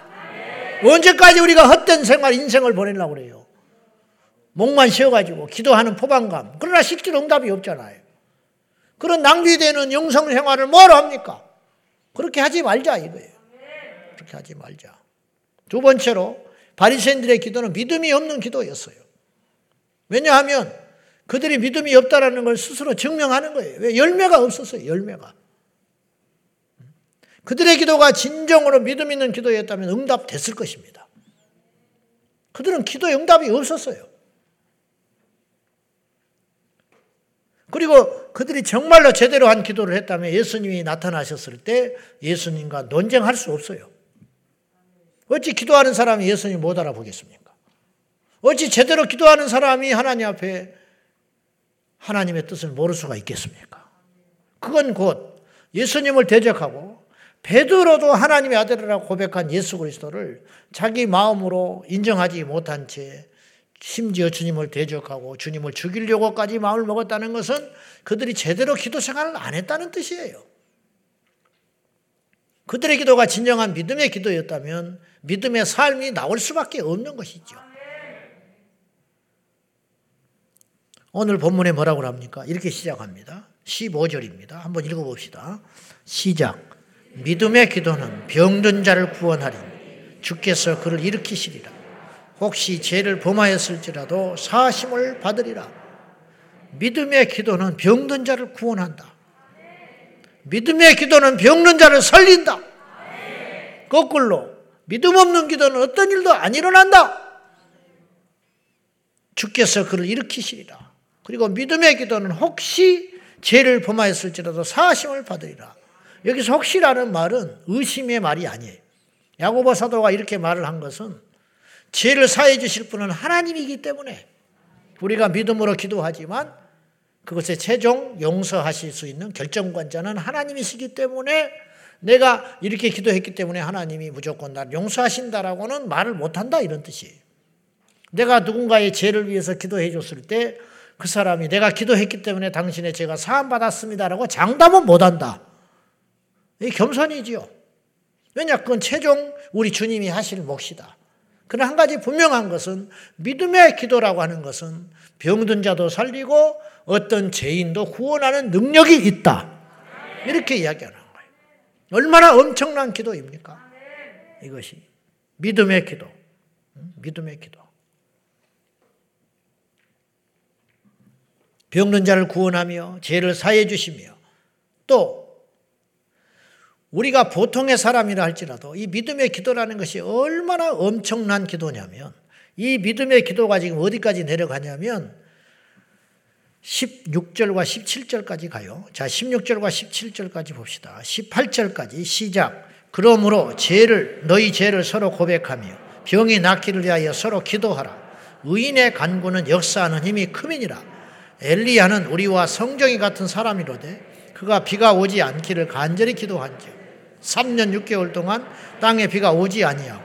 언제까지 우리가 헛된 생활, 인생을 보내려고 그래요. 목만 쉬어가지고 기도하는 포방감. 그러나 실제로 응답이 없잖아요. 그런 낭비되는 영성 생활을 뭐로 합니까? 그렇게 하지 말자 이거예요. 그렇게 하지 말자. 두 번째로 바리새인들의 기도는 믿음이 없는 기도였어요. 왜냐하면 그들이 믿음이 없다라는 걸 스스로 증명하는 거예요. 왜 열매가 없었어요. 열매가. 그들의 기도가 진정으로 믿음 있는 기도였다면 응답됐을 것입니다. 그들은 기도 응답이 없었어요. 그리고 그들이 정말로 제대로 한 기도를 했다면 예수님이 나타나셨을 때 예수님과 논쟁할 수 없어요. 어찌 기도하는 사람이 예수님 못 알아보겠습니까? 어찌 제대로 기도하는 사람이 하나님 앞에 하나님의 뜻을 모를 수가 있겠습니까? 그건 곧 예수님을 대적하고 베드로도 하나님의 아들이라고 고백한 예수 그리스도를 자기 마음으로 인정하지 못한 채 심지어 주님을 대적하고 주님을 죽이려고까지 마음을 먹었다는 것은 그들이 제대로 기도 생활을 안 했다는 뜻이에요. 그들의 기도가 진정한 믿음의 기도였다면 믿음의 삶이 나올 수밖에 없는 것이죠. 오늘 본문에 뭐라고 합니까? 이렇게 시작합니다. 15절입니다. 한번 읽어봅시다. 시작. 믿음의 기도는 병든 자를 구원하리 주께서 그를 일으키시리라. 혹시 죄를 범하였을지라도 사심을 받으리라. 믿음의 기도는 병든 자를 구원한다. 믿음의 기도는 병든 자를 살린다. 거꾸로 믿음 없는 기도는 어떤 일도 안 일어난다. 주께서 그를 일으키시리라. 그리고 믿음의 기도는 혹시 죄를 범하였을지라도 사심을 받으리라. 여기서 혹시라는 말은 의심의 말이 아니에요. 야고보 사도가 이렇게 말을 한 것은 죄를 사해 주실 분은 하나님이기 때문에 우리가 믿음으로 기도하지만 그것에 최종 용서하실 수 있는 결정관자는 하나님이시기 때문에 내가 이렇게 기도했기 때문에 하나님이 무조건 나를 용서하신다라고는 말을 못한다 이런 뜻이에요. 내가 누군가의 죄를 위해서 기도해 줬을 때 그 사람이 내가 기도했기 때문에 당신의 죄가 사함받았습니다라고 장담은 못한다. 이 겸손이지요. 왜냐, 그건 최종 우리 주님이 하실 몫이다. 그러나 한 가지 분명한 것은 믿음의 기도라고 하는 것은 병든 자도 살리고 어떤 죄인도 구원하는 능력이 있다. 이렇게 이야기하는 거예요. 얼마나 엄청난 기도입니까? 이것이 믿음의 기도. 믿음의 기도. 병든 자를 구원하며 죄를 사해 주시며 또 우리가 보통의 사람이라 할지라도 이 믿음의 기도라는 것이 얼마나 엄청난 기도냐면 이 믿음의 기도가 지금 어디까지 내려가냐면 16절과 17절까지 가요. 자, 16절과 17절까지 봅시다. 18절까지 시작. 그러므로 죄를 너희 죄를 서로 고백하며 병이 낫기를 위하여 서로 기도하라. 의인의 간구는 역사하는 힘이 크민이라. 엘리야는 우리와 성정이 같은 사람이로되 그가 비가 오지 않기를 간절히 기도한지요. 3년 6개월 동안 땅에 비가 오지 아니하고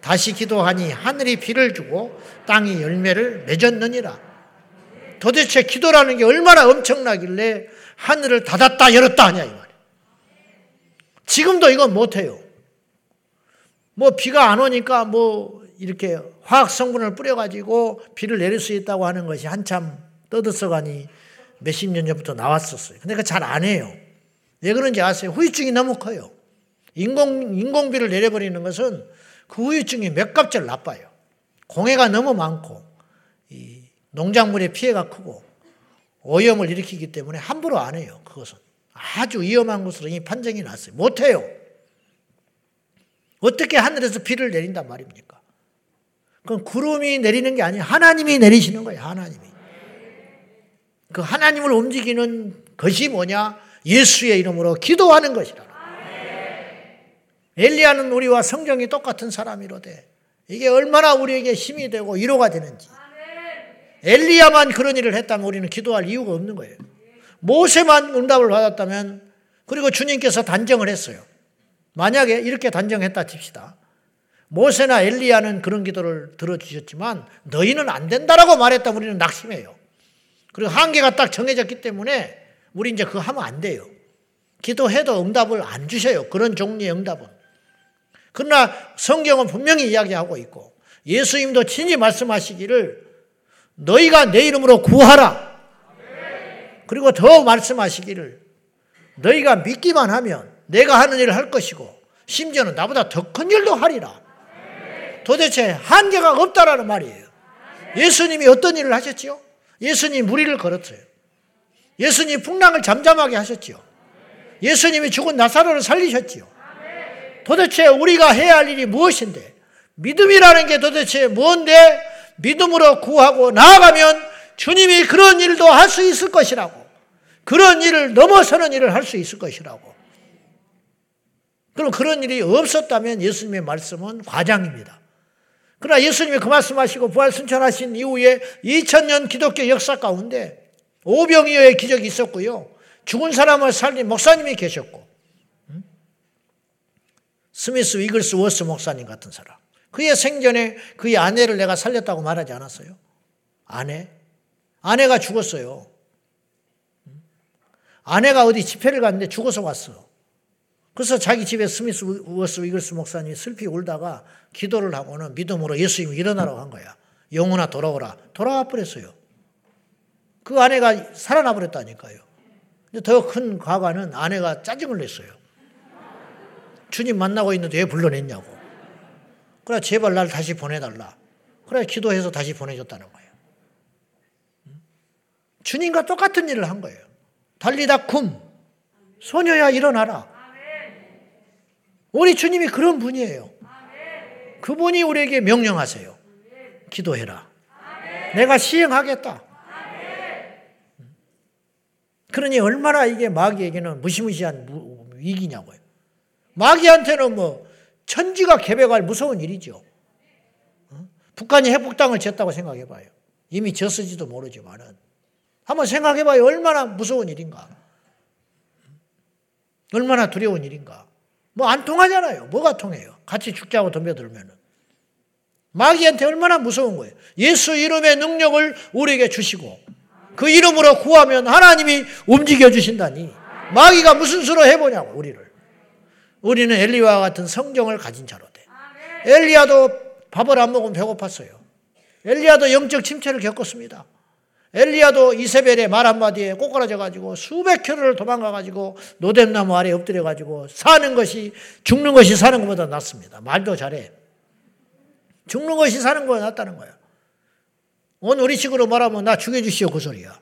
다시 기도하니 하늘이 비를 주고 땅이 열매를 맺었느니라. 도대체 기도라는 게 얼마나 엄청나길래 하늘을 닫았다 열었다 하냐 이 말이에요. 지금도 이건 못해요. 뭐 비가 안 오니까 뭐 이렇게 화학 성분을 뿌려가지고 비를 내릴 수 있다고 하는 것이 한참 떠들썩하니 몇십 년 전부터 나왔었어요. 근데 그 잘 안 해요. 왜 그런지 아세요? 후유증이 너무 커요. 인공, 인공비를 내려버리는 것은 그 후유증이 몇 값절 나빠요. 공해가 너무 많고, 이 농작물의 피해가 크고, 오염을 일으키기 때문에 함부로 안 해요. 그것은. 아주 위험한 것으로 이미 판정이 났어요. 못해요. 어떻게 하늘에서 비를 내린단 말입니까? 그건 구름이 내리는 게 아니에요. 하나님이 내리시는 거예요. 하나님이. 그 하나님을 움직이는 것이 뭐냐? 예수의 이름으로 기도하는 것이라. 엘리야는 우리와 성경이 똑같은 사람이로되 이게 얼마나 우리에게 힘이 되고 위로가 되는지. 엘리야만 그런 일을 했다면 우리는 기도할 이유가 없는 거예요. 모세만 응답을 받았다면 그리고 주님께서 단정을 했어요. 만약에 이렇게 단정했다 칩시다. 모세나 엘리야는 그런 기도를 들어주셨지만 너희는 안 된다라고 말했다면 우리는 낙심해요. 그리고 한계가 딱 정해졌기 때문에 우리 이제 그거 하면 안 돼요. 기도해도 응답을 안 주셔요. 그런 종류의 응답은. 그러나 성경은 분명히 이야기하고 있고 예수님도 친히 말씀하시기를 너희가 내 이름으로 구하라. 그리고 더 말씀하시기를 너희가 믿기만 하면 내가 하는 일을 할 것이고 심지어는 나보다 더 큰 일도 하리라. 도대체 한계가 없다라는 말이에요. 예수님이 어떤 일을 하셨지요? 예수님 무리를 걸었어요. 예수님 풍랑을 잠잠하게 하셨지요. 예수님이 죽은 나사로를 살리셨지요. 도대체 우리가 해야 할 일이 무엇인데? 믿음이라는 게 도대체 뭔데? 믿음으로 구하고 나아가면 주님이 그런 일도 할 수 있을 것이라고. 그런 일을 넘어서는 일을 할 수 있을 것이라고. 그럼 그런 일이 없었다면 예수님의 말씀은 과장입니다. 그러나 예수님이 그 말씀하시고 부활 순천하신 이후에 2000년 기독교 역사 가운데 오병이어의 기적이 있었고요. 죽은 사람을 살린 목사님이 계셨고 스미스 위글스 워스 목사님 같은 사람. 그의 생전에 그의 아내를 내가 살렸다고 말하지 않았어요? 아내? 아내가 죽었어요. 아내가 어디 집회를 갔는데 죽어서 왔어. 그래서 자기 집에 스미스 워스 위글스 목사님이 슬피 울다가 기도를 하고는 믿음으로 예수님 일어나라고 한 거야. 영혼아 돌아오라. 돌아와 버렸어요. 그 아내가 살아나 버렸다니까요. 더 큰 과관은 아내가 짜증을 냈어요. 주님 만나고 있는데 왜 불러냈냐고. 그래, 제발 날 다시 보내달라. 그래, 기도해서 다시 보내줬다는 거예요. 주님과 똑같은 일을 한 거예요. 달리다 쿰. 소녀야 일어나라. 우리 주님이 그런 분이에요. 그분이 우리에게 명령하세요. 기도해라. 내가 시행하겠다. 그러니 얼마나 이게 마귀에게는 무시무시한 위기냐고요. 마귀한테는 뭐 천지가 개벽할 무서운 일이죠. 어? 북한이 핵폭탄을 쳤다고 생각해 봐요. 이미 졌을지도 모르지만은 한번 생각해 봐요. 얼마나 무서운 일인가. 얼마나 두려운 일인가. 뭐 안 통하잖아요. 뭐가 통해요? 같이 죽자고 덤벼들면은. 마귀한테 얼마나 무서운 거예요. 예수 이름의 능력을 우리에게 주시고 그 이름으로 구하면 하나님이 움직여 주신다니. 마귀가 무슨 수로 해보냐고 우리를. 우리는 엘리와 같은 성경을 가진 자로 돼. 엘리야도 밥을 안 먹으면 배고팠어요. 엘리야도 영적 침체를 겪었습니다. 엘리야도 이세벨의 말 한마디에 꼬꾸라져 가지고 수백 킬로를 도망가 가지고 노뎀나무 아래 엎드려 가지고 사는 것이 죽는 것이 사는 것보다 낫습니다. 말도 잘해. 죽는 것이 사는 거야 낫다는 거야. 오늘 우리 식으로 말하면 나 죽여 주시오 그 소리야.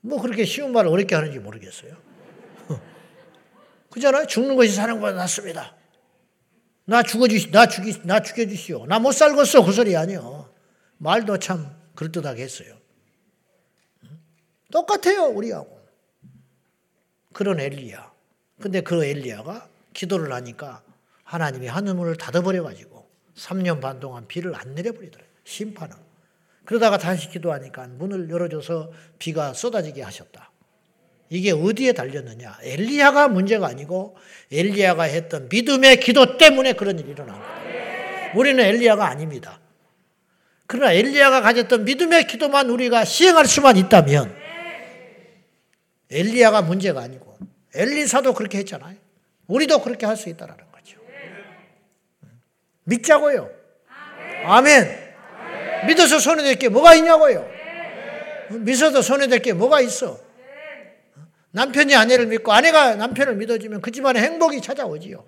뭐 그렇게 쉬운 말을 어렵게 하는지 모르겠어요. 그잖아요. 죽는 것이 사는 것보다 낫습니다. 나 죽어 주시, 나 죽이, 나 죽여 주시오. 나 못 살겠어. 그 소리 아니요. 말도 참 그럴듯하게 했어요. 똑같아요, 우리하고. 그런 엘리야. 근데 그 엘리야가 기도를 하니까 하나님이 하늘문을 닫아버려가지고 3년 반 동안 비를 안 내려버리더래요. 심판을. 그러다가 다시 기도하니까 문을 열어줘서 비가 쏟아지게 하셨다. 이게 어디에 달렸느냐? 엘리야가 문제가 아니고 엘리야가 했던 믿음의 기도 때문에 그런 일이 일어난 거예요. 우리는 엘리야가 아닙니다. 그러나 엘리야가 가졌던 믿음의 기도만 우리가 시행할 수만 있다면 엘리야가 문제가 아니고 엘리사도 그렇게 했잖아요. 우리도 그렇게 할 수 있다라는 거죠. 믿자고요. 아멘. 믿어서 손해될 게 뭐가 있냐고요. 믿어도 손해될 게 뭐가 있어. 남편이 아내를 믿고 아내가 남편을 믿어주면 그 집안에 행복이 찾아오지요.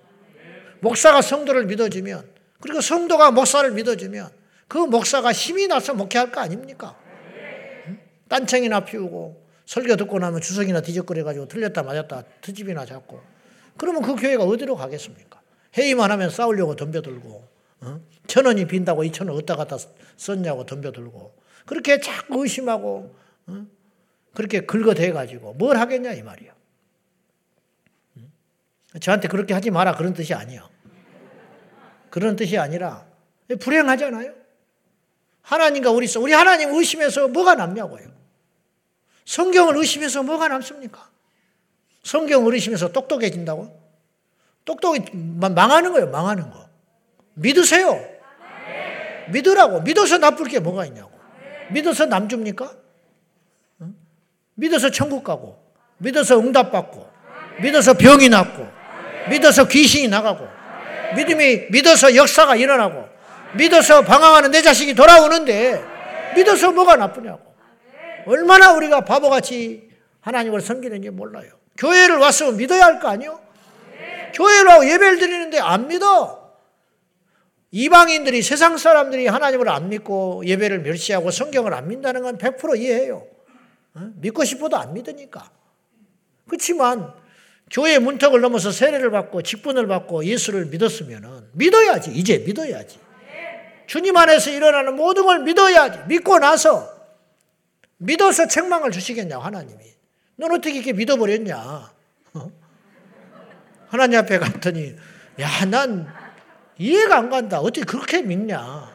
목사가 성도를 믿어주면 그리고 성도가 목사를 믿어주면 그 목사가 힘이 나서 목회할 거 아닙니까? 딴청이나 피우고 설교 듣고 나면 주석이나 뒤적거려가지고 틀렸다 맞았다 트집이나 잡고 그러면 그 교회가 어디로 가겠습니까? 회의만 하면 싸우려고 덤벼들고 어? 천 원이 빈다고 이천 원 어디다 갖다 썼냐고 덤벼들고 그렇게 자꾸 의심하고 어? 그렇게 긁어대가지고 뭘 하겠냐 이 말이야. 저한테 그렇게 하지 마라 그런 뜻이 아니야. 그런 뜻이 아니라 불행하잖아요. 하나님과 우리 우리 하나님 의심해서 뭐가 남냐고요. 성경을 의심해서 뭐가 남습니까? 성경을 의심해서 똑똑해진다고? 똑똑히 망하는 거예요. 망하는 거. 믿으세요. 믿으라고. 믿어서 나쁠 게 뭐가 있냐고. 믿어서 남 줍니까? 믿어서 천국 가고, 믿어서 응답받고, 믿어서 병이 낫고, 믿어서 귀신이 나가고, 믿음이, 믿어서 역사가 일어나고, 믿어서 방황하는 내 자식이 돌아오는데, 믿어서 뭐가 나쁘냐고. 얼마나 우리가 바보같이 하나님을 섬기는지 몰라요. 교회를 왔으면 믿어야 할 거 아니요? 교회를 하고 예배를 드리는데 안 믿어. 이방인들이 세상 사람들이 하나님을 안 믿고 예배를 멸시하고 성경을 안 믿다는 건 100% 이해해요. 믿고 싶어도 안 믿으니까. 그렇지만 교회 문턱을 넘어서 세례를 받고 직분을 받고 예수를 믿었으면 믿어야지. 이제 믿어야지. 주님 안에서 일어나는 모든 걸 믿어야지. 믿고 나서 믿어서 책망을 주시겠냐고 하나님이. 넌 어떻게 이렇게 믿어버렸냐. 어? 하나님 앞에 갔더니 야, 난 이해가 안 간다. 어떻게 그렇게 믿냐.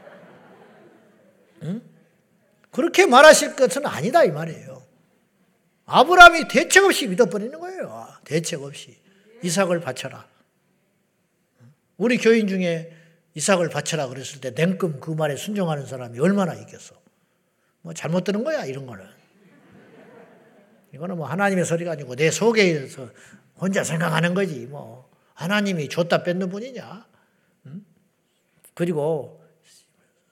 응? 그렇게 말하실 것은 아니다 이 말이에요. 아브라함이 대책 없이 믿어버리는 거예요. 대책 없이. 이삭을 바쳐라. 우리 교인 중에 이삭을 바쳐라 그랬을 때 냉큼 그 말에 순종하는 사람이 얼마나 있겠어. 뭐 잘못 들은 거야, 이런 거는. 이거는 뭐 하나님의 소리가 아니고 내 속에서 혼자 생각하는 거지. 뭐 하나님이 줬다 뺏는 분이냐. 그리고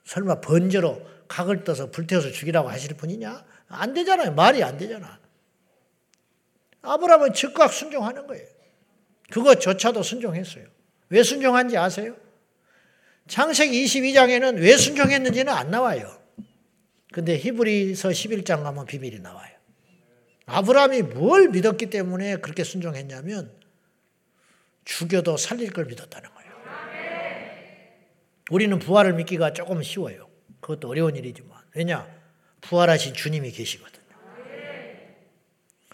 설마 번제로 각을 떠서 불태워서 죽이라고 하실 분이냐? 안 되잖아요. 말이 안 되잖아. 아브라함은 즉각 순종하는 거예요. 그것조차도 순종했어요. 왜 순종한지 아세요? 창세기 22장에는 왜 순종했는지는 안 나와요. 근데 히브리서 11장 가면 비밀이 나와요. 아브라함이 뭘 믿었기 때문에 그렇게 순종했냐면 죽여도 살릴 걸 믿었다는 거예요. 우리는 부활을 믿기가 조금 쉬워요. 그것도 어려운 일이지만. 왜냐? 부활하신 주님이 계시거든.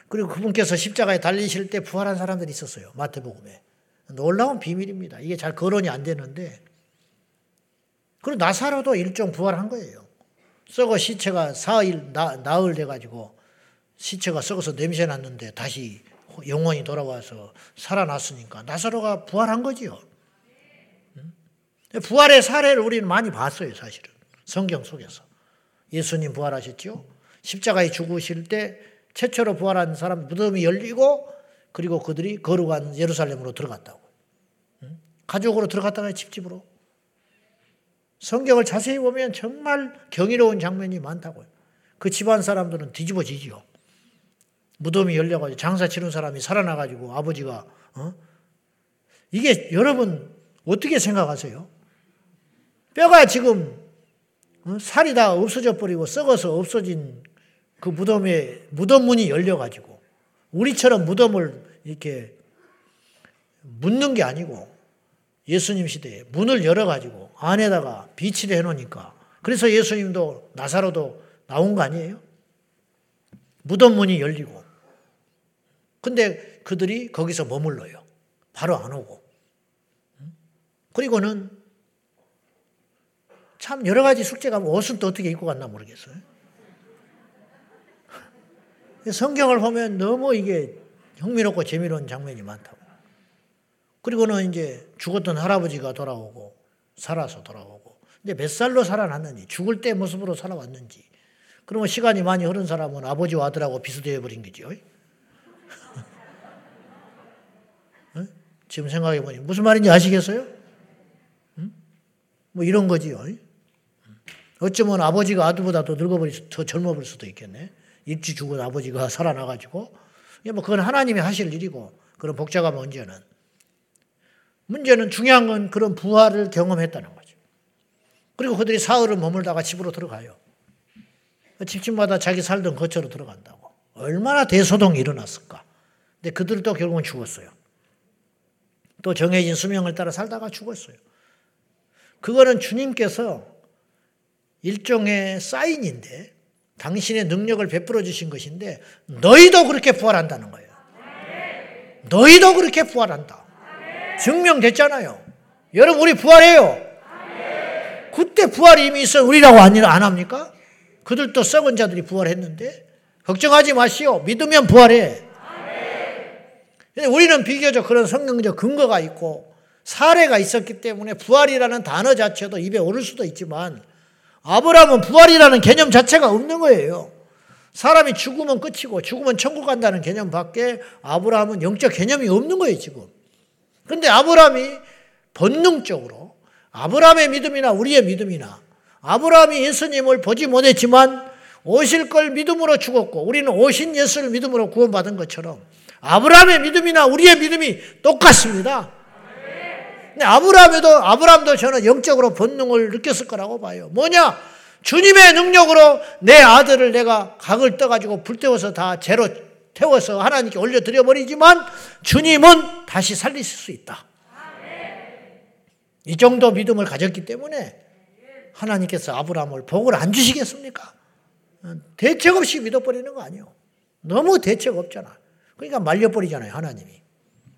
그리고 그분께서 십자가에 달리실 때 부활한 사람들이 있었어요. 마태복음에. 놀라운 비밀입니다. 이게 잘 거론이 안 되는데. 그리고 나사로도 일종 부활한 거예요. 썩어 시체가 사일, 나, 나흘 돼가지고 시체가 썩어서 냄새 났는데 다시 영혼이 돌아와서 살아났으니까 나사로가 부활한 거지요. 부활의 사례를 우리는 많이 봤어요, 사실은. 성경 속에서. 예수님 부활하셨죠? 십자가에 죽으실 때 최초로 부활한 사람 무덤이 열리고 그리고 그들이 거룩한 예루살렘으로 들어갔다고. 가족으로 들어갔다가 집집으로. 성경을 자세히 보면 정말 경이로운 장면이 많다고요. 그 집안 사람들은 뒤집어지지요. 무덤이 열려가지고 장사 치는 사람이 살아나가지고 아버지가 어? 이게 여러분 어떻게 생각하세요? 뼈가 지금 어? 살이 다 없어져 버리고 썩어서 없어진 그 무덤에 무덤 문이 열려가지고 우리처럼 무덤을 이렇게 묻는 게 아니고 예수님 시대에 문을 열어가지고 안에다가 비치를 해놓으니까 그래서 예수님도 나사로도 나온 거 아니에요? 무덤 문이 열리고 근데 그들이 거기서 머물러요. 바로 안 오고. 그리고는 참 여러 가지 숙제가 옷은 또 어떻게 입고 갔나 모르겠어요. 성경을 보면 너무 이게 흥미롭고 재미로운 장면이 많다고. 그리고는 이제 죽었던 할아버지가 돌아오고 살아서 돌아오고. 근데 몇 살로 살아났는지, 죽을 때 모습으로 살아왔는지. 그러면 시간이 많이 흐른 사람은 아버지와 아들하고 비슷해 버린 거죠. 지금 생각해 보니 무슨 말인지 아시겠어요? 뭐 이런 거지요. 어쩌면 아버지가 아들보다 더 늙어버릴 더 젊어버릴 수도 있겠네. 일찍 죽은 아버지가 살아나가지고 뭐 그건 하나님이 하실 일이고 그런 복잡한 문제는 문제는 중요한 건 그런 부활을 경험했다는 거죠. 그리고 그들이 사흘을 머물다가 집으로 들어가요. 집집마다 자기 살던 거처로 들어간다고. 얼마나 대소동이 일어났을까. 근데 그들도 결국은 죽었어요. 또 정해진 수명을 따라 살다가 죽었어요. 그거는 주님께서 일종의 사인인데 당신의 능력을 베풀어 주신 것인데 너희도 그렇게 부활한다는 거예요. 너희도 그렇게 부활한다. 증명됐잖아요. 여러분 우리 부활해요. 그때 부활이 이미 있어 우리라고 안 합니까? 그들도 썩은 자들이 부활했는데 걱정하지 마시오. 믿으면 부활해. 우리는 비교적 그런 성경적 근거가 있고 사례가 있었기 때문에 부활이라는 단어 자체도 입에 오를 수도 있지만 아브라함은 부활이라는 개념 자체가 없는 거예요. 사람이 죽으면 끝이고 죽으면 천국 간다는 개념밖에 아브라함은 영적 개념이 없는 거예요, 지금. 근데 아브라함이 본능적으로 아브라함의 믿음이나 우리의 믿음이나 아브라함이 예수님을 보지 못했지만 오실 걸 믿음으로 죽었고 우리는 오신 예수를 믿음으로 구원받은 것처럼 아브라함의 믿음이나 우리의 믿음이 똑같습니다. 근데 아브라함에도 아브라함도 저는 영적으로 본능을 느꼈을 거라고 봐요. 뭐냐? 주님의 능력으로 내 아들을 내가 각을 떠가지고 불태워서 다 재로 태워서 하나님께 올려드려 버리지만 주님은 다시 살리실 수 있다. 이 정도 믿음을 가졌기 때문에 하나님께서 아브라함을 복을 안 주시겠습니까? 대책 없이 믿어버리는 거 아니에요. 너무 대책 없잖아. 그러니까 말려버리잖아요, 하나님이.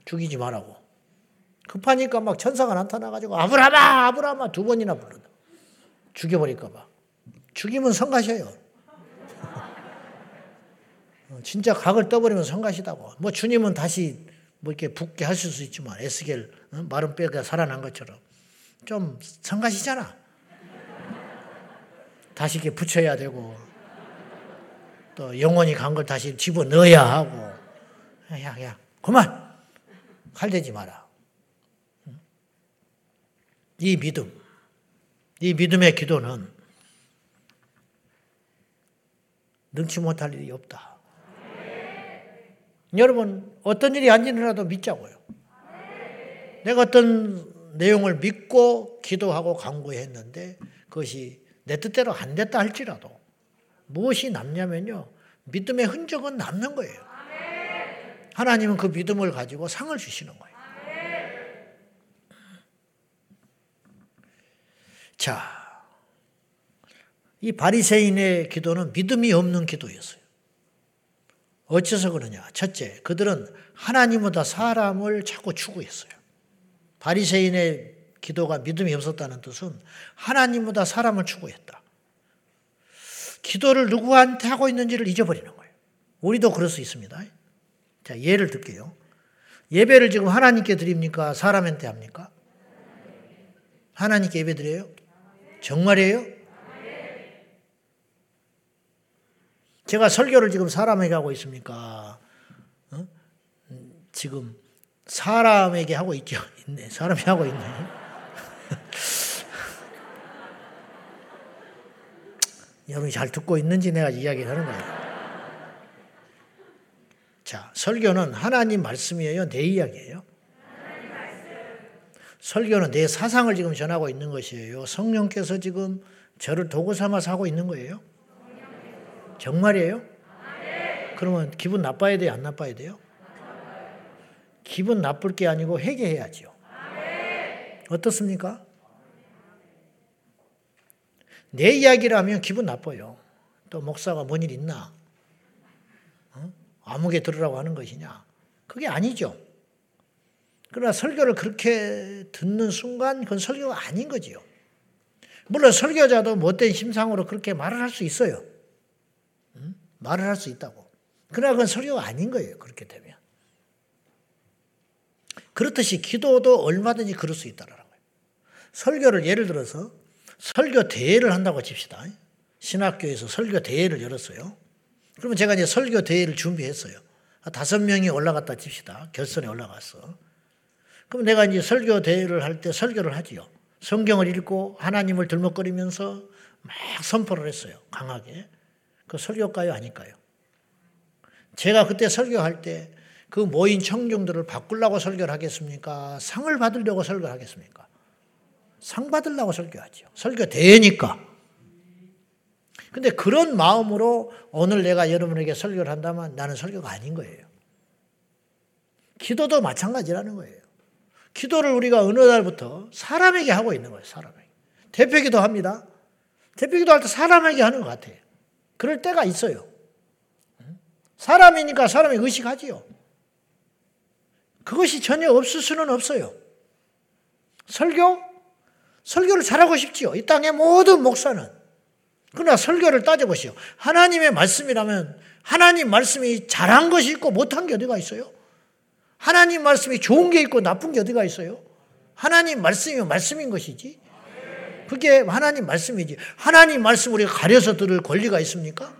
죽이지 말라고. 급하니까 막 천사가 나타나가지고 아브라마, 아브라마 두 번이나 불러. 죽여버릴까봐. 죽이면 성가셔요. 어, 진짜 각을 떠버리면 성가시다고. 뭐 주님은 다시 뭐 이렇게 붓게 하실 수 있지만 에스겔 어? 마른 뼈가 살아난 것처럼 좀 성가시잖아. 다시 이렇게 붙여야 되고 또 영원히 간 걸 다시 집어 넣어야 하고 야, 야, 그만! 칼대지 마라. 이 믿음, 이 믿음의 기도는 능치 못할 일이 없다. 여러분, 어떤 일이 안 일어나도 믿자고요. 내가 어떤 내용을 믿고 기도하고 강구했는데 그것이 내 뜻대로 안 됐다 할지라도 무엇이 남냐면요. 믿음의 흔적은 남는 거예요. 하나님은 그 믿음을 가지고 상을 주시는 거예요. 자, 이 바리새인의 기도는 믿음이 없는 기도였어요. 어째서 그러냐? 첫째, 그들은 하나님보다 사람을 자꾸 추구했어요. 바리새인의 기도가 믿음이 없었다는 뜻은 하나님보다 사람을 추구했다. 기도를 누구한테 하고 있는지를 잊어버리는 거예요. 우리도 그럴 수 있습니다. 자, 예를 들게요. 예배를 지금 하나님께 드립니까? 사람한테 합니까? 하나님께 예배 드려요? 정말이에요? 제가 설교를 지금 사람에게 하고 있습니까? 어? 지금 사람에게 하고 있죠. 있네. 사람이 하고 있네. 여러분이 잘 듣고 있는지 내가 이야기를 하는 거예요. 자, 설교는 하나님 말씀이에요? 내 이야기예요? 설교는 내 사상을 지금 전하고 있는 것이에요. 성령께서 지금 저를 도구 삼아서 하고 있는 거예요? 정말이에요? 그러면 기분 나빠야 돼요? 안 나빠야 돼요? 기분 나쁠 게 아니고 회개해야죠. 어떻습니까? 내 이야기를 하면 기분 나빠요. 또 목사가 뭔 일 있나? 어? 아무개 들으라고 하는 것이냐? 그게 아니죠. 그러나 설교를 그렇게 듣는 순간 그건 설교가 아닌 거지요. 물론 설교자도 못된 심상으로 그렇게 말을 할 수 있어요. 응? 말을 할 수 있다고. 그러나 그건 설교가 아닌 거예요. 그렇게 되면. 그렇듯이 기도도 얼마든지 그럴 수 있다는 거예요. 설교를 예를 들어서 설교 대회를 한다고 칩시다. 신학교에서 설교 대회를 열었어요. 그러면 제가 이제 설교 대회를 준비했어요. 다섯 명이 올라갔다 칩시다. 결선에 올라갔어. 그럼 내가 이제 설교 대회를 할 때 설교를 하지요. 성경을 읽고 하나님을 들먹거리면서 막 선포를 했어요. 강하게. 그 설교가요? 아닐까요? 제가 그때 설교할 때 그 모인 청중들을 바꾸려고 설교를 하겠습니까? 상을 받으려고 설교를 하겠습니까? 상 받으려고 설교하죠. 설교 대회니까. 근데 그런 마음으로 오늘 내가 여러분에게 설교를 한다면 나는 설교가 아닌 거예요. 기도도 마찬가지라는 거예요. 기도를 우리가 어느 날부터 사람에게 하고 있는 거예요. 사람에게. 대표 기도 합니다. 대표 기도 할 때 사람에게 하는 것 같아요. 그럴 때가 있어요. 사람이니까 사람이 의식하지요. 그것이 전혀 없을 수는 없어요. 설교? 설교를 잘하고 싶지요. 이 땅의 모든 목사는. 그러나 설교를 따져보시오. 하나님의 말씀이라면 하나님 말씀이 잘한 것이 있고 못한 게 어디가 있어요? 하나님 말씀이 좋은 게 있고 나쁜 게 어디가 있어요? 하나님 말씀이면 말씀인 것이지. 그게 하나님 말씀이지. 하나님 말씀 우리가 가려서 들을 권리가 있습니까?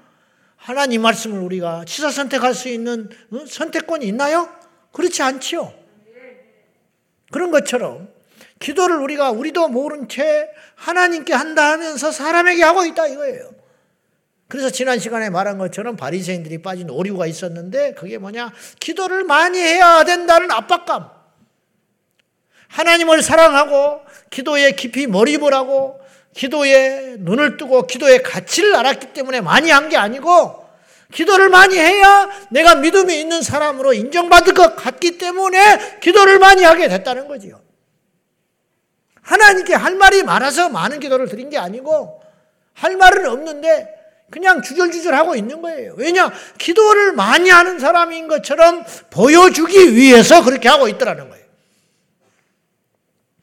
하나님 말씀을 우리가 취사 선택할 수 있는 어? 선택권이 있나요? 그렇지 않지요. 그런 것처럼 기도를 우리가 우리도 모른 채 하나님께 한다 하면서 사람에게 하고 있다 이거예요. 그래서 지난 시간에 말한 것처럼 바리새인들이 빠진 오류가 있었는데 그게 뭐냐? 기도를 많이 해야 된다는 압박감. 하나님을 사랑하고 기도에 깊이 몰입을 하고 기도에 눈을 뜨고 기도의 가치를 알았기 때문에 많이 한 게 아니고 기도를 많이 해야 내가 믿음이 있는 사람으로 인정받을 것 같기 때문에 기도를 많이 하게 됐다는 거지요. 하나님께 할 말이 많아서 많은 기도를 드린 게 아니고 할 말은 없는데 그냥 주절주절 하고 있는 거예요. 왜냐? 기도를 많이 하는 사람인 것처럼 보여주기 위해서 그렇게 하고 있더라는 거예요.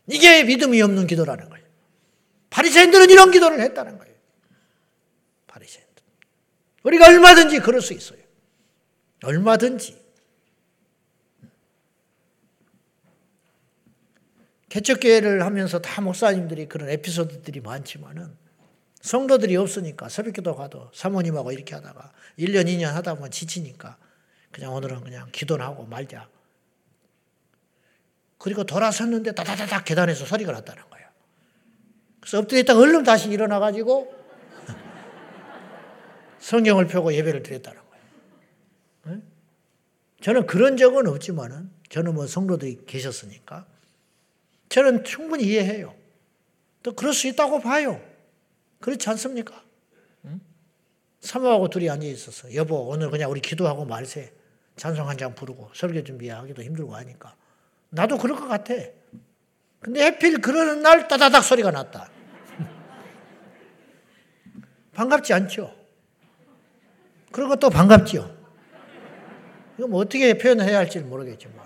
이게 믿음이 없는 기도라는 거예요. 바리새인들은 이런 기도를 했다는 거예요. 바리새인들. 우리가 얼마든지 그럴 수 있어요. 얼마든지. 개척교회를 하면서 다 목사님들이 그런 에피소드들이 많지만은 성도들이 없으니까 새벽기도 가도 사모님하고 이렇게 하다가 1년, 2년 하다 보면 지치니까 그냥 오늘은 그냥 기도나 하고 말자. 그리고 돌아섰는데 다다다닥 계단에서 소리가 났다는 거예요. 그래서 엎드려 있다가 얼른 다시 일어나 가지고 성경을 펴고 예배를 드렸다는 거예요. 저는 그런 적은 없지만은 저는 뭐 성도들이 계셨으니까 저는 충분히 이해해요. 또 그럴 수 있다고 봐요. 그렇지 않습니까? 응? 사모하고 둘이 앉아 있었어. 여보, 오늘 그냥 우리 기도하고 말세. 찬송 한 장 부르고 설교 준비하기도 힘들고 하니까. 나도 그럴 것 같아. 근데 해필 그러는 날 따다닥 소리가 났다. 반갑지 않죠? 그리고 또 반갑지요? 이거 뭐 어떻게 표현해야 할지 모르겠지만.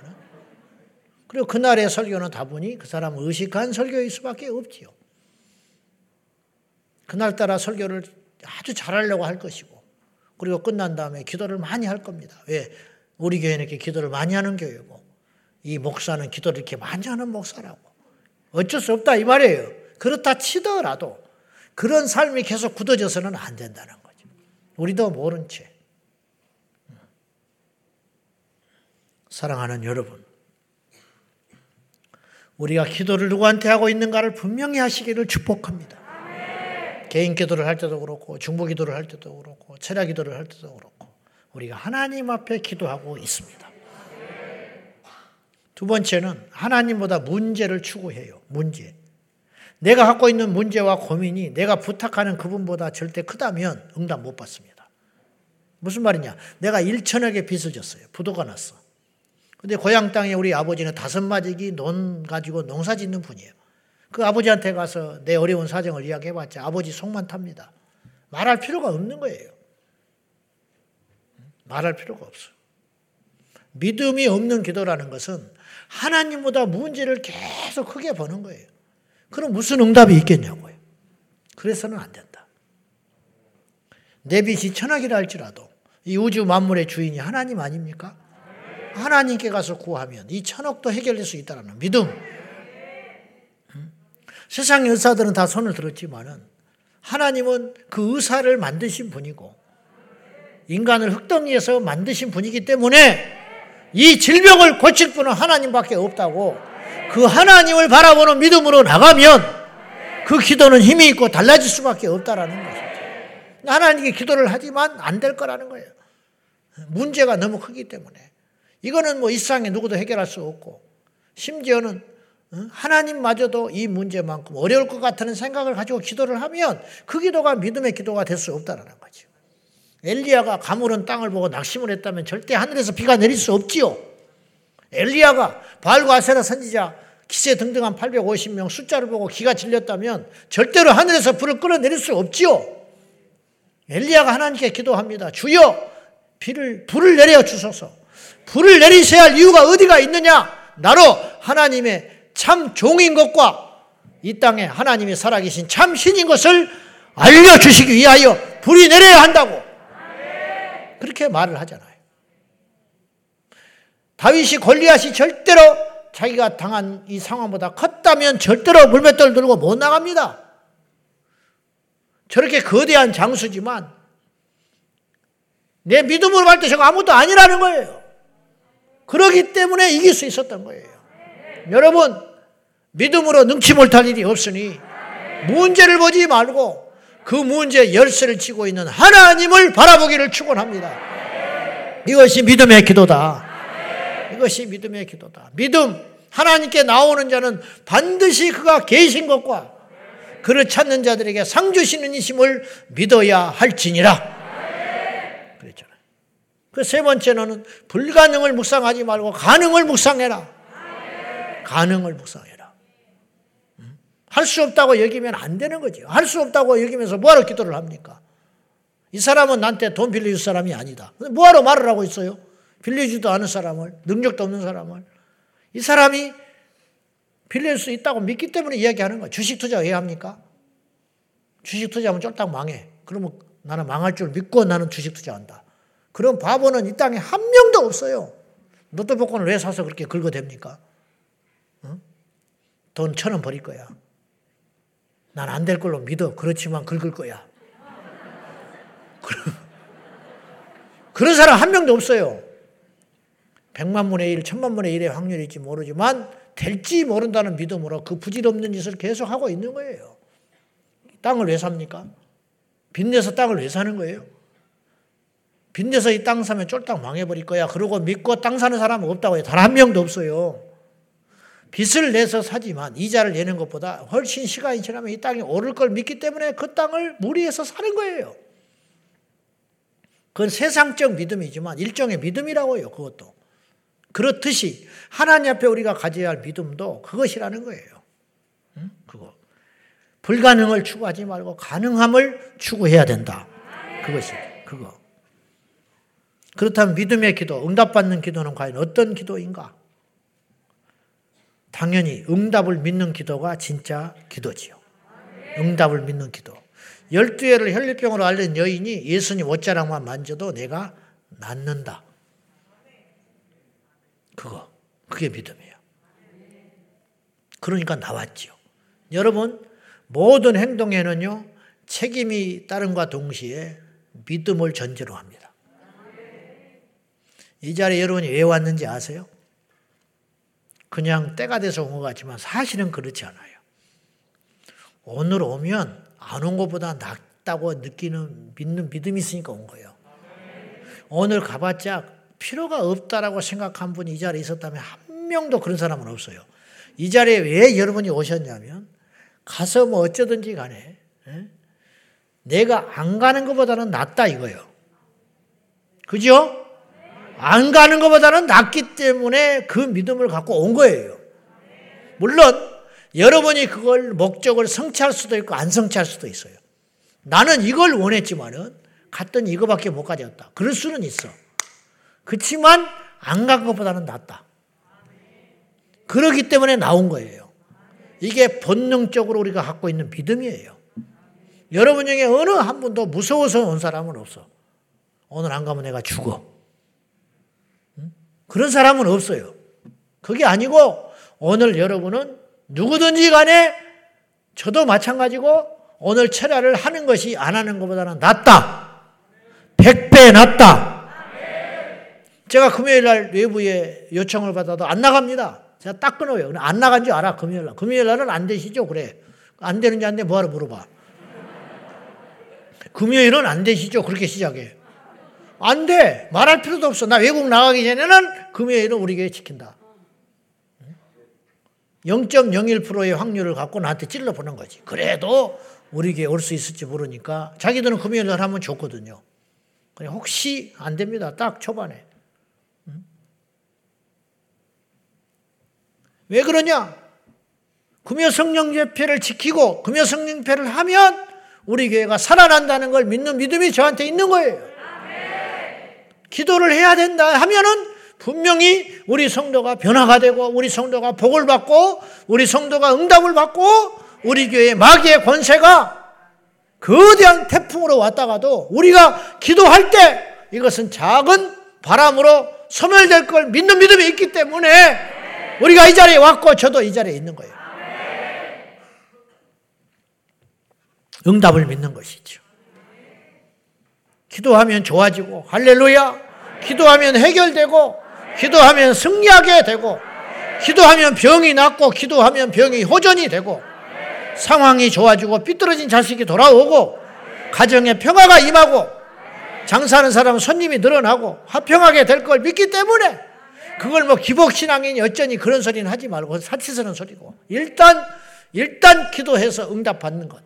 그리고 그날의 설교는 다분히 그 사람 의식한 설교일 수밖에 없지요. 그날따라 설교를 아주 잘하려고 할 것이고, 그리고 끝난 다음에 기도를 많이 할 겁니다. 왜? 우리 교회는 이렇게 기도를 많이 하는 교회고 이 목사는 기도를 이렇게 많이 하는 목사라고. 어쩔 수 없다 이 말이에요. 그렇다 치더라도 그런 삶이 계속 굳어져서는 안 된다는 거죠. 우리도 모른 채. 사랑하는 여러분. 우리가 기도를 누구한테 하고 있는가를 분명히 하시기를 축복합니다. 개인 기도를 할 때도 그렇고 중보 기도를 할 때도 그렇고 철야 기도를 할 때도 그렇고 우리가 하나님 앞에 기도하고 있습니다. 두 번째는 하나님보다 문제를 추구해요. 문제. 내가 갖고 있는 문제와 고민이 내가 부탁하는 그분보다 절대 크다면 응답 못 받습니다. 무슨 말이냐? 내가 1천억의 빚을 졌어요. 부도가 났어. 근데 고향 땅에 우리 아버지는 다섯 마지기 논 가지고 농사 짓는 분이에요. 그 아버지한테 가서 내 어려운 사정을 이야기해봤자 아버지 속만 탑니다. 말할 필요가 없는 거예요. 말할 필요가 없어. 믿음이 없는 기도라는 것은 하나님보다 문제를 계속 크게 보는 거예요. 그럼 무슨 응답이 있겠냐고요. 그래서는 안 된다. 내 빚이 천하기라 할지라도 이 우주 만물의 주인이 하나님 아닙니까? 하나님께 가서 구하면 이 천억도 해결될 수 있다는 믿음. 세상 의사들은 다 손을 들었지만은 하나님은 그 의사를 만드신 분이고 인간을 흙덩이에서 만드신 분이기 때문에 이 질병을 고칠 분은 하나님밖에 없다고 그 하나님을 바라보는 믿음으로 나가면 그 기도는 힘이 있고 달라질 수밖에 없다라는 것이죠. 하나님께 기도를 하지만 안 될 거라는 거예요. 문제가 너무 크기 때문에. 이거는 뭐 일상에 누구도 해결할 수 없고 심지어는 하나님마저도 이 문제만큼 어려울 것 같다는 생각을 가지고 기도를 하면 그 기도가 믿음의 기도가 될 수 없다는 거죠. 엘리야가 가물은 땅을 보고 낙심을 했다면 절대 하늘에서 비가 내릴 수 없지요. 엘리야가 바알과 아세라 선지자 기세 등등한 850명 숫자를 보고 기가 질렸다면 절대로 하늘에서 불을 끌어내릴 수 없지요. 엘리야가 하나님께 기도합니다. 주여 비를 불을 내려 주소서. 불을 내리셔야 할 이유가 어디가 있느냐? 나로 하나님의 참 종인 것과 이 땅에 하나님이 살아계신 참 신인 것을 알려주시기 위하여 불이 내려야 한다고. 그렇게 말을 하잖아요. 다윗이 골리앗이 절대로 자기가 당한 이 상황보다 컸다면 절대로 물맷돌 들고 못 나갑니다. 저렇게 거대한 장수지만 내 믿음으로 갈때 저거 아무것도 아니라는 거예요. 그러기 때문에 이길 수 있었던 거예요. 여러분, 믿음으로 능치 못할 일이 없으니 문제를 보지 말고 그 문제 열쇠를 쥐고 있는 하나님을 바라보기를 축원합니다. 이것이 믿음의 기도다. 이것이 믿음의 기도다. 믿음 하나님께 나오는 자는 반드시 그가 계신 것과 그를 찾는 자들에게 상 주시는 이심을 믿어야 할지니라. 그세 번째는 불가능을 묵상하지 말고 가능을 묵상해라. 가능을 묵상해라. 할 수 없다고 여기면 안 되는 거죠. 할수 없다고 여기면서 뭐하러 기도를 합니까? 이 사람은 나한테 돈 빌려줄 사람이 아니다. 뭐하러 말을 하고 있어요? 빌려주지도 않은 사람을, 능력도 없는 사람을. 이 사람이 빌릴 수 있다고 믿기 때문에 이야기하는 거야. 주식 투자 왜 합니까? 주식 투자하면 쫄딱 망해. 그러면 나는 망할 줄 믿고 나는 주식 투자한다. 그런 바보는 이 땅에 한 명도 없어요. 복권을 왜 사서 그렇게 긁어댑니까? 응? 돈천 원 버릴 거야. 난 안 될 걸로 믿어. 그렇지만 긁을 거야. 그런 사람 한 명도 없어요. 백만 분의 일, 천만 분의 일의 확률일지 모르지만 될지 모른다는 믿음으로 그 부질없는 짓을 계속 하고 있는 거예요. 땅을 왜 삽니까? 빚내서 땅을 왜 사는 거예요? 빚내서 이 땅 사면 쫄딱 망해버릴 거야. 그러고 믿고 땅 사는 사람은 없다고 해요. 단 한 명도 없어요. 빚을 내서 사지만 이자를 내는 것보다 훨씬 시간이 지나면 이 땅이 오를 걸 믿기 때문에 그 땅을 무리해서 사는 거예요. 그건 세상적 믿음이지만 일종의 믿음이라고요. 그것도. 그렇듯이 하나님 앞에 우리가 가져야 할 믿음도 그것이라는 거예요. 응? 그거. 불가능을 추구하지 말고 가능함을 추구해야 된다. 그것이 그거. 그렇다면 믿음의 기도, 응답받는 기도는 과연 어떤 기도인가? 당연히 응답을 믿는 기도가 진짜 기도지요. 응답을 믿는 기도. 열두 해를 혈류병으로 앓는 여인이 예수님 옷자락만 만져도 내가 낫는다. 그거. 그게 믿음이에요. 그러니까 나왔지요. 여러분, 모든 행동에는요, 책임이 따른과 동시에 믿음을 전제로 합니다. 이 자리에 여러분이 왜 왔는지 아세요? 그냥 때가 돼서 온 것 같지만 사실은 그렇지 않아요. 오늘 오면 안 온 것보다 낫다고 느끼는 믿는 믿음이 있으니까 온 거예요. 오늘 가봤자 필요가 없다라고 생각한 분이 이 자리에 있었다면 한 명도 그런 사람은 없어요. 이 자리에 왜 여러분이 오셨냐면 가서 뭐 어쩌든지 간에 에? 내가 안 가는 것보다는 낫다 이거예요. 그죠? 안 가는 것보다는 낫기 때문에 그 믿음을 갖고 온 거예요. 물론 여러분이 그걸 목적을 성취할 수도 있고 안 성취할 수도 있어요. 나는 이걸 원했지만은 갔더니 이거밖에 못 가져왔다. 그럴 수는 있어. 그렇지만 안 간 것보다는 낫다. 그러기 때문에 나온 거예요. 이게 본능적으로 우리가 갖고 있는 믿음이에요. 여러분 중에 어느 한 분도 무서워서 온 사람은 없어. 오늘 안 가면 내가 죽어. 그런 사람은 없어요. 그게 아니고 오늘 여러분은 누구든지 간에 저도 마찬가지고 오늘 철야를 하는 것이 안 하는 것보다는 낫다. 백배 낫다. 제가 금요일 날 외부에 요청을 받아도 안 나갑니다. 제가 딱 끊어요. 안 나간 줄 알아, 금요일 날. 금요일 날은 안 되시죠? 그래. 안 되는지 안 돼? 뭐하러 물어봐. 금요일은 안 되시죠? 그렇게 시작해. 안 돼. 말할 필요도 없어. 나 외국 나가기 전에는 금요일은 우리 교회 지킨다. 0.01%의 확률을 갖고 나한테 찔러 보는 거지. 그래도 우리 교회 올 수 있을지 모르니까 자기들은 금요일 날 하면 좋거든요. 그냥 혹시 안 됩니다. 딱 초반에. 왜 그러냐? 금요 성령 예배를 지키고 금요 성령 예배를 하면 우리 교회가 살아난다는 걸 믿는 믿음이 저한테 있는 거예요. 기도를 해야 된다 하면은 분명히 우리 성도가 변화가 되고 우리 성도가 복을 받고 우리 성도가 응답을 받고 우리 교회 마귀의 권세가 거대한 태풍으로 왔다가도 우리가 기도할 때 이것은 작은 바람으로 소멸될 걸 믿는 믿음이 있기 때문에 우리가 이 자리에 왔고 저도 이 자리에 있는 거예요. 응답을 믿는 것이죠. 기도하면 좋아지고 할렐루야. 기도하면 해결되고 기도하면 승리하게 되고 기도하면 병이 낫고 기도하면 병이 호전이 되고 상황이 좋아지고 삐뚤어진 자식이 돌아오고 가정에 평화가 임하고 장사하는 사람은 손님이 늘어나고 화평하게 될 걸 믿기 때문에 그걸 뭐 기복신앙이니 어쩌니 그런 소리는 하지 말고 사치스러운 소리고 일단 일단 기도해서 응답 받는 것.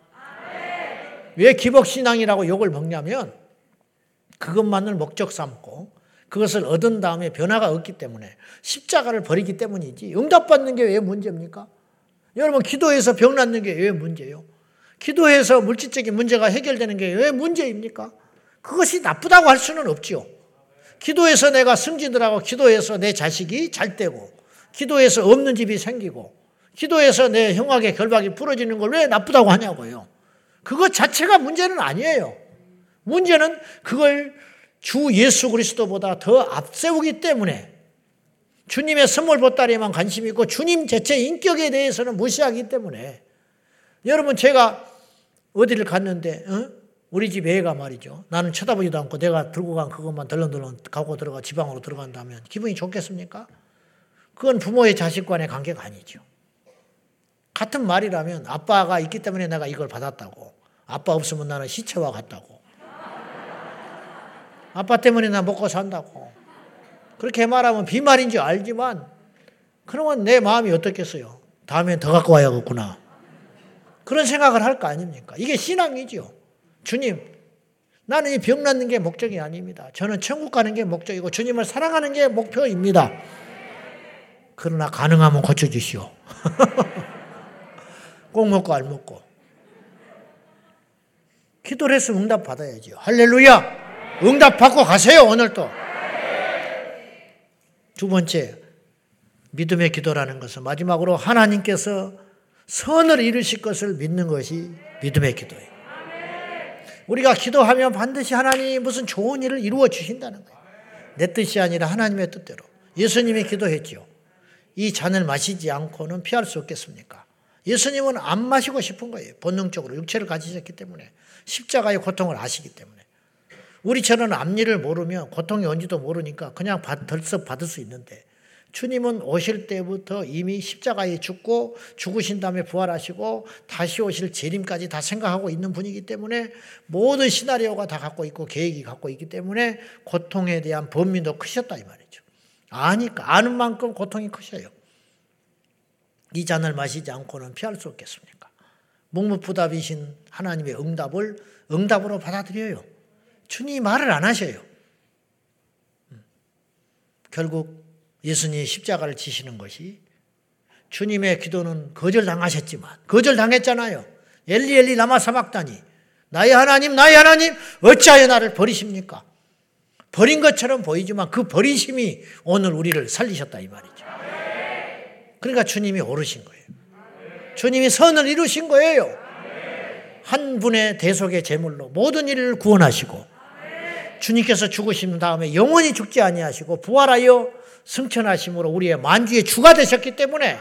왜 기복신앙이라고 욕을 먹냐면 그것만을 목적 삼고 그것을 얻은 다음에 변화가 없기 때문에 십자가를 버리기 때문이지 응답받는 게 왜 문제입니까? 여러분 기도해서 병 낫는 게 왜 문제예요? 기도해서 물질적인 문제가 해결되는 게 왜 문제입니까? 그것이 나쁘다고 할 수는 없지요. 기도해서 내가 승진을 하고 기도해서 내 자식이 잘 되고 기도해서 없는 집이 생기고 기도해서 내 형악의 결박이 풀어지는 걸 왜 나쁘다고 하냐고요. 그것 자체가 문제는 아니에요. 문제는 그걸 주 예수 그리스도보다 더 앞세우기 때문에 주님의 선물 보따리에만 관심이 있고 주님 자체 인격에 대해서는 무시하기 때문에 여러분 제가 어디를 갔는데 어? 우리 집 애가 말이죠. 나는 쳐다보지도 않고 내가 들고 간 그것만 덜렁덜렁 가고 들어가 지방으로 들어간다면 기분이 좋겠습니까? 그건 부모의 자식 간의 관계가 아니죠. 같은 말이라면 아빠가 있기 때문에 내가 이걸 받았다고. 아빠 없으면 나는 시체와 같다고. 아빠 때문에 나 먹고 산다고. 그렇게 말하면 비말인 줄 알지만 그러면 내 마음이 어떻겠어요? 다음엔 더 갖고 와야겠구나. 그런 생각을 할 거 아닙니까? 이게 신앙이죠. 주님, 나는 이 병 낫는 게 목적이 아닙니다. 저는 천국 가는 게 목적이고 주님을 사랑하는 게 목표입니다. 그러나 가능하면 고쳐주시오. 꼭 먹고 알 먹고. 기도를 했으면 응답 받아야죠. 할렐루야! 응답 받고 가세요, 오늘도. 두 번째, 믿음의 기도라는 것은 마지막으로 하나님께서 선을 이루실 것을 믿는 것이 믿음의 기도예요. 우리가 기도하면 반드시 하나님이 무슨 좋은 일을 이루어 주신다는 거예요. 내 뜻이 아니라 하나님의 뜻대로. 예수님이 기도했지요. 이 잔을 마시지 않고는 피할 수 없겠습니까? 예수님은 안 마시고 싶은 거예요. 본능적으로 육체를 가지셨기 때문에 십자가의 고통을 아시기 때문에 우리처럼 앞일을 모르면 고통이 온지도 모르니까 그냥 덜썩 받을 수 있는데 주님은 오실 때부터 이미 십자가에 죽고 죽으신 다음에 부활하시고 다시 오실 재림까지 다 생각하고 있는 분이기 때문에 모든 시나리오가 다 갖고 있고 계획이 갖고 있기 때문에 고통에 대한 범위도 크셨다 이 말이죠. 아니까 아는 만큼 고통이 크셔요. 이 잔을 마시지 않고는 피할 수 없겠습니까? 묵묵부답이신 하나님의 응답을 응답으로 받아들여요. 주님이 말을 안 하셔요. 음. 결국 예수님이 십자가를 지시는 것이 주님의 기도는 거절당하셨지만 거절당했잖아요. 엘리 엘리 라마 사박다니 나의 하나님 나의 하나님 어찌하여 나를 버리십니까? 버린 것처럼 보이지만 그 버리심이 오늘 우리를 살리셨다 이 말이죠. 그러니까 주님이 오르신 거예요. 주님이 선을 이루신 거예요. 한 분의 대속의 제물로 모든 일을 구원하시고 주님께서 죽으신 다음에 영원히 죽지 아니하시고 부활하여 승천하심으로 우리의 만주의 주가 되셨기 때문에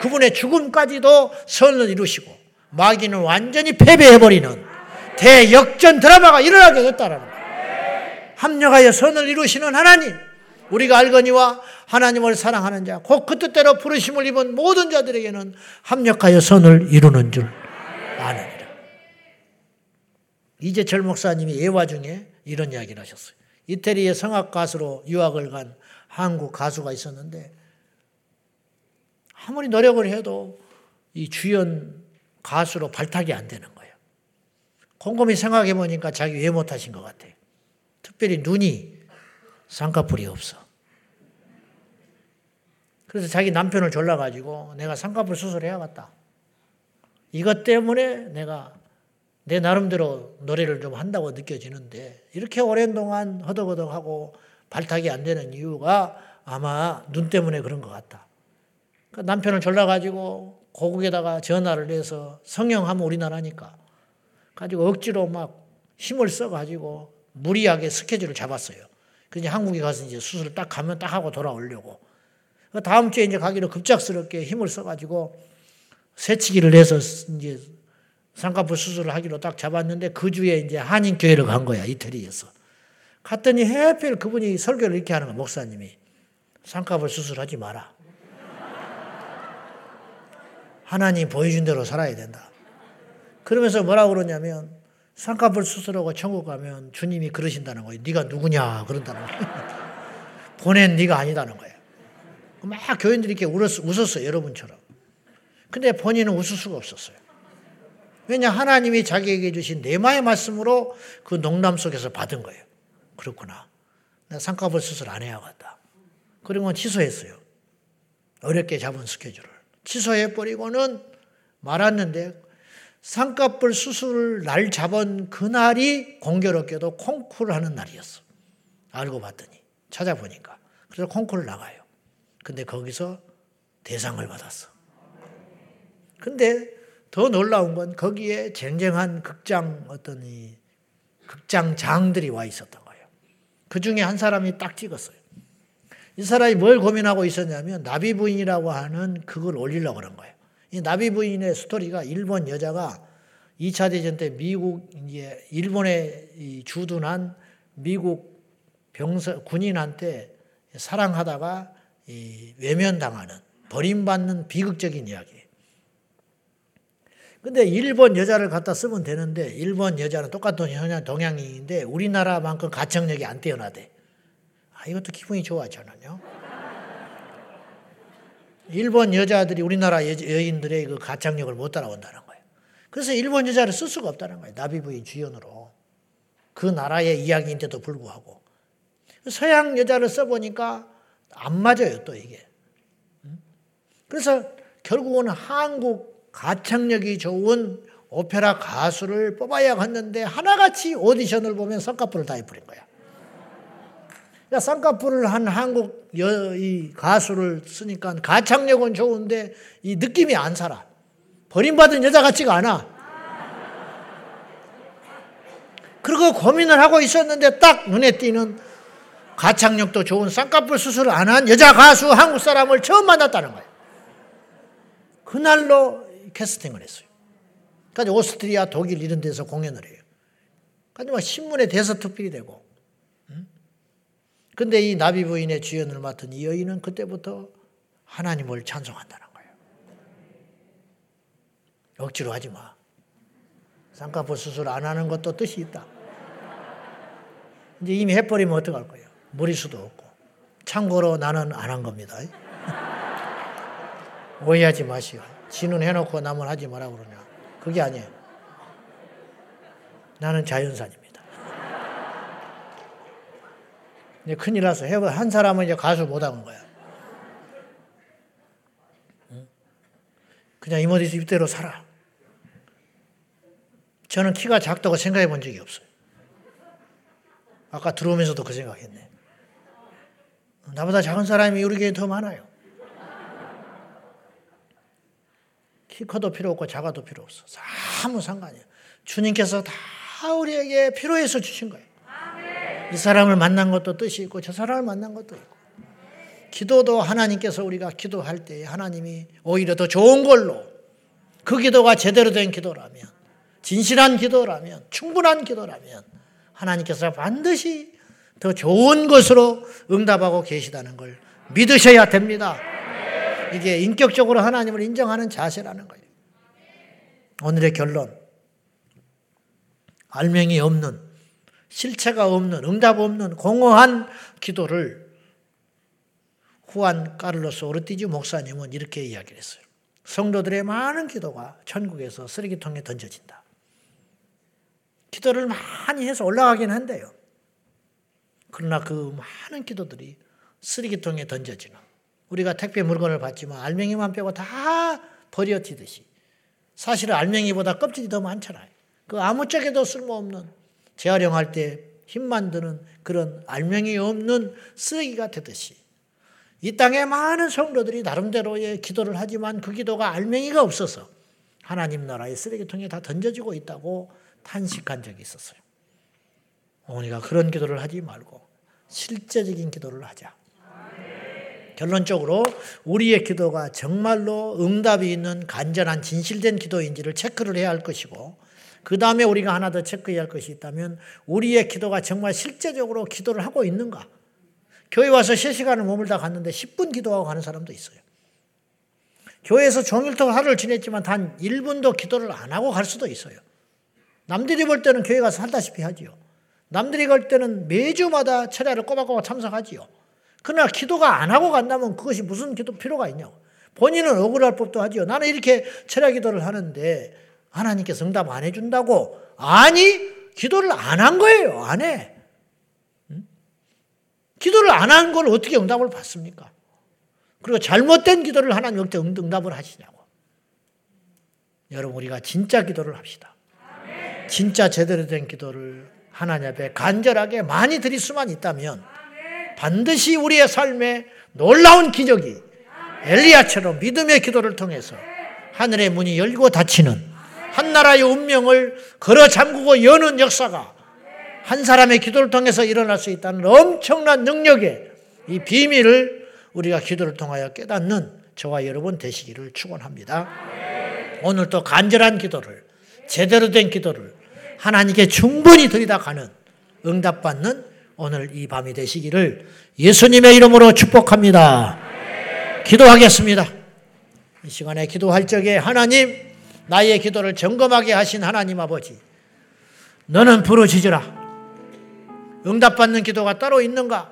그분의 죽음까지도 선을 이루시고 마귀는 완전히 패배해버리는 대역전 드라마가 일어나게 됐다라는. 합력하여 선을 이루시는 하나님, 우리가 알거니와 하나님을 사랑하는 자, 곧 그 뜻대로 부르심을 입은 모든 자들에게는 합력하여 선을 이루는 줄 아느니라. 이제철 목사님이 예화 중에 이런 이야기를 하셨어요. 이태리의 성악 가수로 유학을 간 한국 가수가 있었는데 아무리 노력을 해도 이 주연 가수로 발탁이 안 되는 거예요. 곰곰이 생각해 보니까 자기 왜 못하신 것 같아요. 특별히 눈이 쌍꺼풀이 없어. 그래서 자기 남편을 졸라가지고 내가 쌍꺼풀 수술해야겠다. 이것 때문에 내가 내 나름대로 노래를 좀 한다고 느껴지는데 이렇게 오랜 동안 허덕허덕하고 발탁이 안 되는 이유가 아마 눈 때문에 그런 것 같다. 그 남편을 졸라가지고 고국에다가 전화를 해서 성형하면 우리나라니까 가지고 억지로 막 힘을 써가지고 무리하게 스케줄을 잡았어요. 그냥 한국에 가서 이제 수술을 딱 가면 딱 하고 돌아오려고. 그 다음 주에 이제 가기로 급작스럽게 힘을 써가지고 새치기를 해서 이제 쌍꺼풀 수술을 하기로 딱 잡았는데 그 주에 이제 한인교회를 간 거야, 이태리에서. 갔더니 해필 그분이 설교를 이렇게 하는 거야, 목사님이. 쌍꺼풀 수술하지 마라. 하나님 보여준 대로 살아야 된다. 그러면서 뭐라고 그러냐면, 쌍꺼풀 수술하고 천국 가면 주님이 그러신다는 거예요. 네가 누구냐 그런다는 거예요. 보낸 네가 아니다는 거예요. 막 교인들이 이렇게 울었, 웃었어요. 여러분처럼. 근데 본인은 웃을 수가 없었어요. 왜냐 하나님이 자기에게 주신 내마의 말씀으로 그 농담 속에서 받은 거예요. 그렇구나. 나 쌍꺼풀 수술 안 해야겠다. 그리고 취소했어요. 어렵게 잡은 스케줄을. 취소해 버리고는 말았는데 쌍꺼풀 수술 날 잡은 그날이 공교롭게도 콩쿠르 하는 날이었어. 알고 봤더니 찾아보니까. 그래서 콩쿠르 나가요. 근데 거기서 대상을 받았어. 근데 더 놀라운 건 거기에 쟁쟁한 극장 어떤 이 극장장들이 와 있었던 거예요. 그 중에 한 사람이 딱 찍었어요. 이 사람이 뭘 고민하고 있었냐면 나비 부인이라고 하는 그걸 올리려고 그런 거예요. 이 나비 부인의 스토리가 일본 여자가 2차 대전 때 미국 이제 일본에 주둔한 미국 병사 군인한테 사랑하다가 외면당하는 버림받는 비극적인 이야기. 근데 일본 여자를 갖다 쓰면 되는데 일본 여자는 똑같은 동양인인데 우리나라만큼 가청력이 안 뛰어나대. 아, 이것도 기분이 좋아 저는요. 일본 여자들이 우리나라 여인들의 그 가창력을 못 따라온다는 거예요. 그래서 일본 여자를 쓸 수가 없다는 거예요. 나비부인 주연으로. 그 나라의 이야기인데도 불구하고. 서양 여자를 써보니까 안 맞아요, 또 이게. 그래서 결국은 한국 가창력이 좋은 오페라 가수를 뽑아야 했는데 하나같이 오디션을 보면 성과풀을 다 해버린 거야. 그러니까 쌍꺼풀을 한 한국 여, 이 가수를 쓰니까 가창력은 좋은데 이 느낌이 안 살아. 버림받은 여자 같지가 않아. 그리고 고민을 하고 있었는데 딱 눈에 띄는 가창력도 좋은 쌍꺼풀 수술 안한 여자 가수 한국 사람을 처음 만났다는 거예요. 그날로 캐스팅을 했어요. 그러니까 오스트리아, 독일 이런 데서 공연을 해요. 그러니까 신문에 대서 특필이 되고. 근데 이 나비 부인의 주연을 맡은 이 여인은 그때부터 하나님을 찬송한다는 거예요. 억지로 하지 마. 쌍꺼풀 수술 안 하는 것도 뜻이 있다. 이제 이미 해버리면 어떡할 거예요? 머리수도 없고. 참고로 나는 안 한 겁니다. 오해하지 마시오. 지는 해놓고 남은 하지 마라 그러냐. 그게 아니에요. 나는 자연산입니다. 이제 큰일 났어. 한 사람은 이제 가수 못하는 거야. 그냥 이모디스 입대로 살아. 저는 키가 작다고 생각해 본 적이 없어요. 아까 들어오면서도 그 생각했네. 나보다 작은 사람이 우리 교회 더 많아요. 키 커도 필요 없고 작아도 필요 없어. 아무 상관이에요. 주님께서 다 우리에게 필요해서 주신 거예요. 이 사람을 만난 것도 뜻이 있고 저 사람을 만난 것도 있고. 기도도 하나님께서 우리가 기도할 때 하나님이 오히려 더 좋은 걸로 그 기도가 제대로 된 기도라면 진실한 기도라면 충분한 기도라면 하나님께서 반드시 더 좋은 것으로 응답하고 계시다는 걸 믿으셔야 됩니다. 이게 인격적으로 하나님을 인정하는 자세라는 거예요. 오늘의 결론. 알맹이 없는, 실체가 없는, 응답 없는 공허한 기도를 후안 까를로스 오르티지 목사님은 이렇게 이야기를 했어요. 성도들의 많은 기도가 천국에서 쓰레기통에 던져진다. 기도를 많이 해서 올라가긴 한데요. 그러나 그 많은 기도들이 쓰레기통에 던져지는 우리가 택배 물건을 받지만 알맹이만 빼고 다 버려지듯이 사실은 알맹이보다 껍질이 더 많잖아요. 그 아무짝에도 쓸모없는 재활용할 때 힘만 드는 그런 알맹이 없는 쓰레기가 되듯이 이 땅에 많은 성도들이 나름대로의 기도를 하지만 그 기도가 알맹이가 없어서 하나님 나라의 쓰레기통에 다 던져지고 있다고 탄식한 적이 있었어요. 어머니가 그런 기도를 하지 말고 실제적인 기도를 하자. 결론적으로 우리의 기도가 정말로 응답이 있는 간절한 진실된 기도인지를 체크를 해야 할 것이고 그 다음에 우리가 하나 더 체크해야 할 것이 있다면 우리의 기도가 정말 실제적으로 기도를 하고 있는가? 교회 와서 3시간을 머물다 갔는데 10분 기도하고 가는 사람도 있어요. 교회에서 종일토록 하루를 지냈지만 단 1분도 기도를 안 하고 갈 수도 있어요. 남들이 볼 때는 교회 가서 살다시피 하지요. 남들이 갈 때는 매주마다 철야를 꼬박꼬박 참석하지요. 그러나 기도가 안 하고 간다면 그것이 무슨 기도 필요가 있냐고. 본인은 억울할 법도 하지요. 나는 이렇게 철야 기도를 하는데 하나님께서 응답 안 해준다고. 아니, 기도를 안 한 거예요. 안 해. 응? 기도를 안 한 걸 어떻게 응답을 받습니까? 그리고 잘못된 기도를 하나님 어떻게 응답을 하시냐고. 여러분, 우리가 진짜 기도를 합시다. 진짜 제대로 된 기도를 하나님 앞에 간절하게 많이 드릴 수만 있다면 반드시 우리의 삶에 놀라운 기적이 엘리야처럼 믿음의 기도를 통해서 하늘의 문이 열고 닫히는 한 나라의 운명을 걸어 잠그고 여는 역사가 한 사람의 기도를 통해서 일어날 수 있다는 엄청난 능력의 이 비밀을 우리가 기도를 통하여 깨닫는 저와 여러분 되시기를 축원합니다. 오늘 또 간절한 기도를 제대로 된 기도를 하나님께 충분히 들이다 가는 응답받는 오늘 이 밤이 되시기를 예수님의 이름으로 축복합니다. 기도하겠습니다. 이 시간에 기도할 적에 하나님, 나의 기도를 점검하게 하신 하나님 아버지, 너는 부르짖으라. 응답받는 기도가 따로 있는가?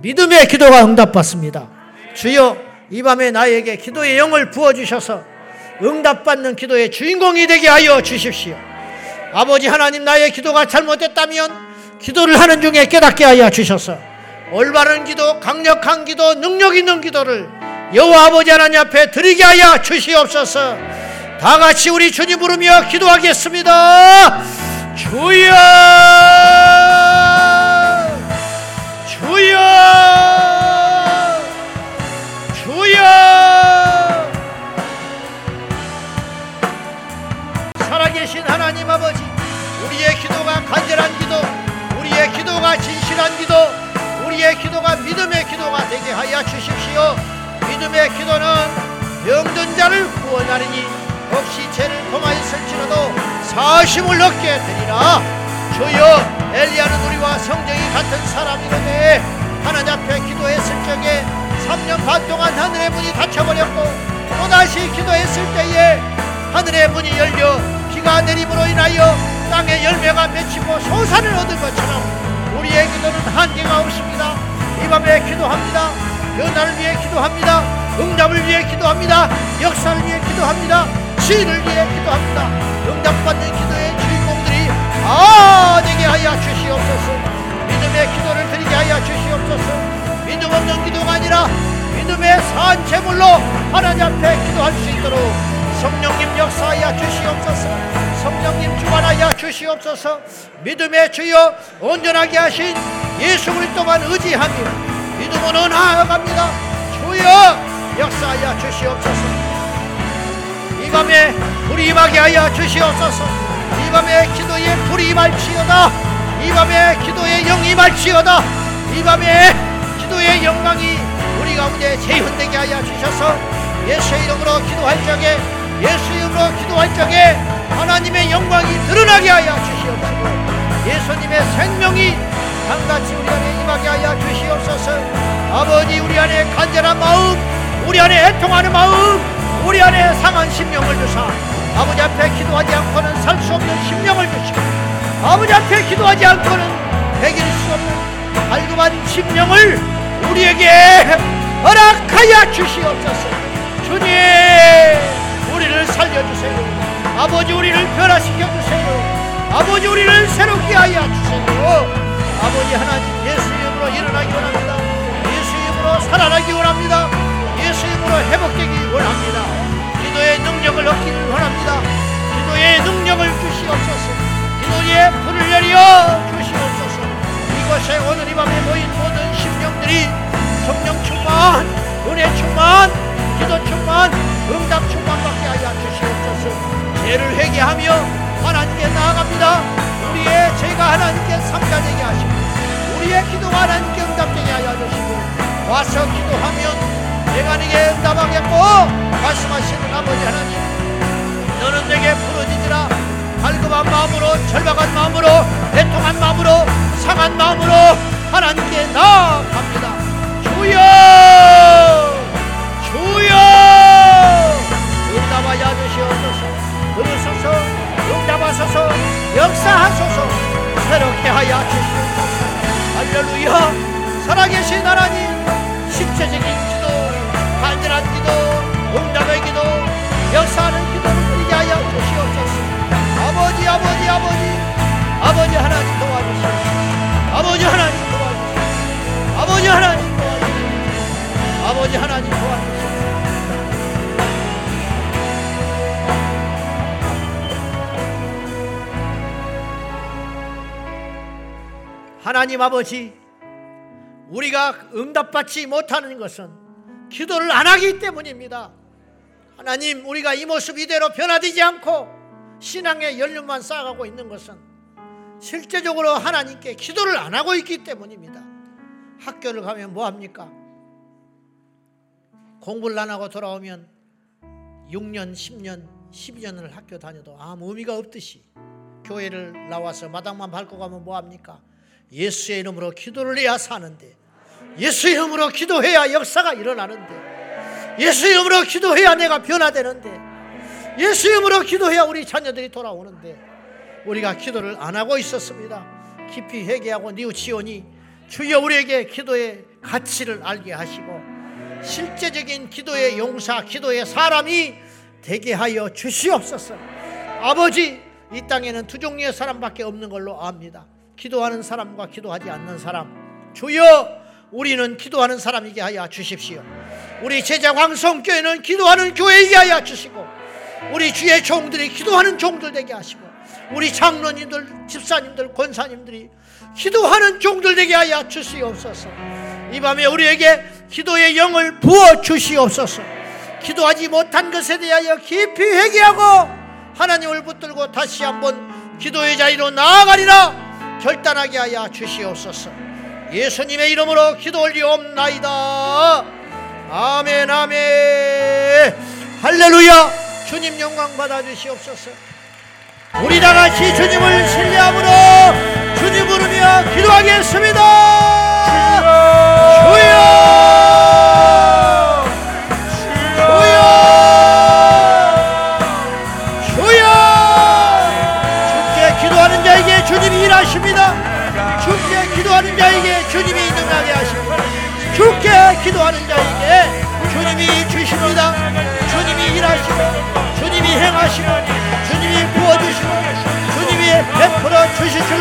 믿음의 기도가 응답받습니다. 주여, 이 밤에 나에게 기도의 영을 부어주셔서 응답받는 기도의 주인공이 되게 하여 주십시오. 아버지 하나님, 나의 기도가 잘못됐다면 기도를 하는 중에 깨닫게 하여 주셔서 올바른 기도, 강력한 기도, 능력 있는 기도를 여호와 아버지 하나님 앞에 드리게 하여 주시옵소서. 다 같이 우리 주님 부르며 기도하겠습니다. 주여! 주여! 주여! 살아계신 하나님 아버지, 우리의 기도가 간절한 우리의 기도가 진실한 기도, 우리의 기도 믿음의 기도가 되게 하여 주십시오. 믿음의 기도는 병든 자를 구원하리니 혹시 죄를 범하였을지라도 사심을 얻게 되리라. 주여 엘리야는 우리와 성정이 같은 사람이로되 하나님 앞에 기도했을 적에 3년 반 동안 하늘의 문이 닫혀버렸고 또다시 기도했을 때에 하늘의 문이 열려 비가 내림으로 인하여 땅에 열매가 맺히고 소산을 얻은 것처럼 우리의 기도는 한계가 없습니다. 이 밤에 기도합니다. 변화를 위해 기도합니다. 응답을 위해 기도합니다. 역사를 위해 기도합니다. 시인을 위해 기도합니다. 응답받는 기도의 주인공들이 아 되게 하여 주시옵소서. 믿음의 기도를 드리게 하여 주시옵소서. 믿음 없는 기도가 아니라 믿음의 산 제물로 하나님 앞에 기도할 수 있도록 성령님 역사하여 주시옵소서. 성령님 주관하여 주시옵소서. 믿음의 주여 온전하게 하신 예수 그리스도만 의지하며 믿음으로 나아갑니다. 주여 역사하여 주시옵소서. 이 밤에 불이 임하게 하여 주시옵소서 이 밤에 기도에 불이 임할지어다 이 밤에 기도에 영이 임할지어다 이 밤에 기도의 영광이 우리 가운데 재현되게 하여 주셔서 예수의 이름으로 기도할 적에 예수 이름으로 기도할 적에 하나님의 영광이 드러나게 하여 주시옵시고 예수님의 생명이 강같이 우리 안에 임하게 하여 주시옵소서. 아버지 우리 안에 간절한 마음 우리 안에 애통하는 마음 우리 안에 상한 심령을 주사 아버지 앞에 기도하지 않고는 살 수 없는 심령을 주시고 아버지 앞에 기도하지 않고는 백일 수 없는 발급한 심령을 우리에게 허락하여 주시옵소서. 주님 우리를 살려주세요. 아버지 우리를 변화시켜 주세요. 아버지 우리를 새롭게 하여 주세요. 아버지 하나님 예수 이름으로 일어나기 원합니다. 예수 이름으로 살아나기 원합니다. 예수 이름으로 회복되기 원합니다. 기도의 능력을 얻기를 원합니다. 기도의 능력을 주시옵소서. 기도의 불을 내려 주시옵소서. 이곳에 오늘 이 밤에 모인 모든 심령들이 성령 충만 은혜 충만 기도 충만 응답 충만받게 하여 주시옵소서. 죄를 회개하며 하나님께 나아갑니다. 우리의 죄가 하나님께 상자되게 하시고 우리의 기도가 하나님께 응답되게 하여 주시고 와서 기도하면 내가 네게 응답하겠고 말씀하시는 아버지 하나님 너는 내게 부러지지라. 갈급한 마음으로 절박한 마음으로 애통한 마음으로 상한 마음으로 하나님께 나아갑니다. 주여 응답하여 주시옵소서 들으소서 응답하소서 역사하소서 새롭게 하여 주시옵소서 할렐루야 살아계신 하나님 실체적인 간절한 기도, 응답의 기도, 역사하는 기도를 드리게 하여 주시옵소서. 아버지, 아버지, 아버지, 아버지 하나님 도와주시옵소서. 아버지 하나님 도와주시옵소서. 아버지 하나님 도와주시옵소서. 아버지 하나님 도와주시옵소서. 하나님 아버지, 우리가 응답받지 못하는 것은 기도를 안 하기 때문입니다. 하나님, 우리가 이 모습 이대로 변화되지 않고 신앙의 연륜만 쌓아가고 있는 것은 실제적으로 하나님께 기도를 안 하고 있기 때문입니다. 학교를 가면 뭐 합니까? 공부를 안 하고 돌아오면 6년, 10년, 12년을 학교 다녀도 아무 의미가 없듯이 교회를 나와서 마당만 밟고 가면 뭐 합니까? 예수의 이름으로 기도를 해야 사는데 예수 이름으로 기도해야 역사가 일어나는데 예수 이름으로 기도해야 내가 변화되는데 예수 이름으로 기도해야 우리 자녀들이 돌아오는데 우리가 기도를 안 하고 있었습니다. 깊이 회개하고 뉘우치오니 주여 우리에게 기도의 가치를 알게 하시고 실제적인 기도의 용사, 기도의 사람이 되게 하여 주시옵소서. 아버지, 이 땅에는 두 종류의 사람밖에 없는 걸로 압니다. 기도하는 사람과 기도하지 않는 사람. 주여 우리는 기도하는 사람이게 하여 주십시오. 우리 제자 광성교회는 기도하는 교회이게 하여 주시고 우리 주의 종들이 기도하는 종들 되게 하시고 우리 장로님들, 집사님들, 권사님들이 기도하는 종들 되게 하여 주시옵소서. 이 밤에 우리에게 기도의 영을 부어 주시옵소서. 기도하지 못한 것에 대하여 깊이 회개하고 하나님을 붙들고 다시 한번 기도의 자리로 나아가리라 결단하게 하여 주시옵소서. 예수님의 이름으로 기도 올리옵나이다. 아멘 아멘. 할렐루야. 주님 영광 받아 주시옵소서. 우리 다 같이 주님을 신뢰함으로 주님 부르며 기도하겠습니다. 주여! 주여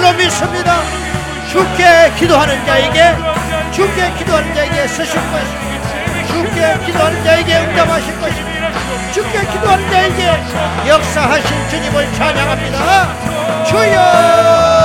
줄로 믿습니다. 주께 기도하는 자에게 주께 기도하는 자에게 쓰실 것입니다. 주께 기도하는 자에게 응답하실 것입니다. 주께 기도하는 자에게 역사하실 주님을 찬양합니다. 주여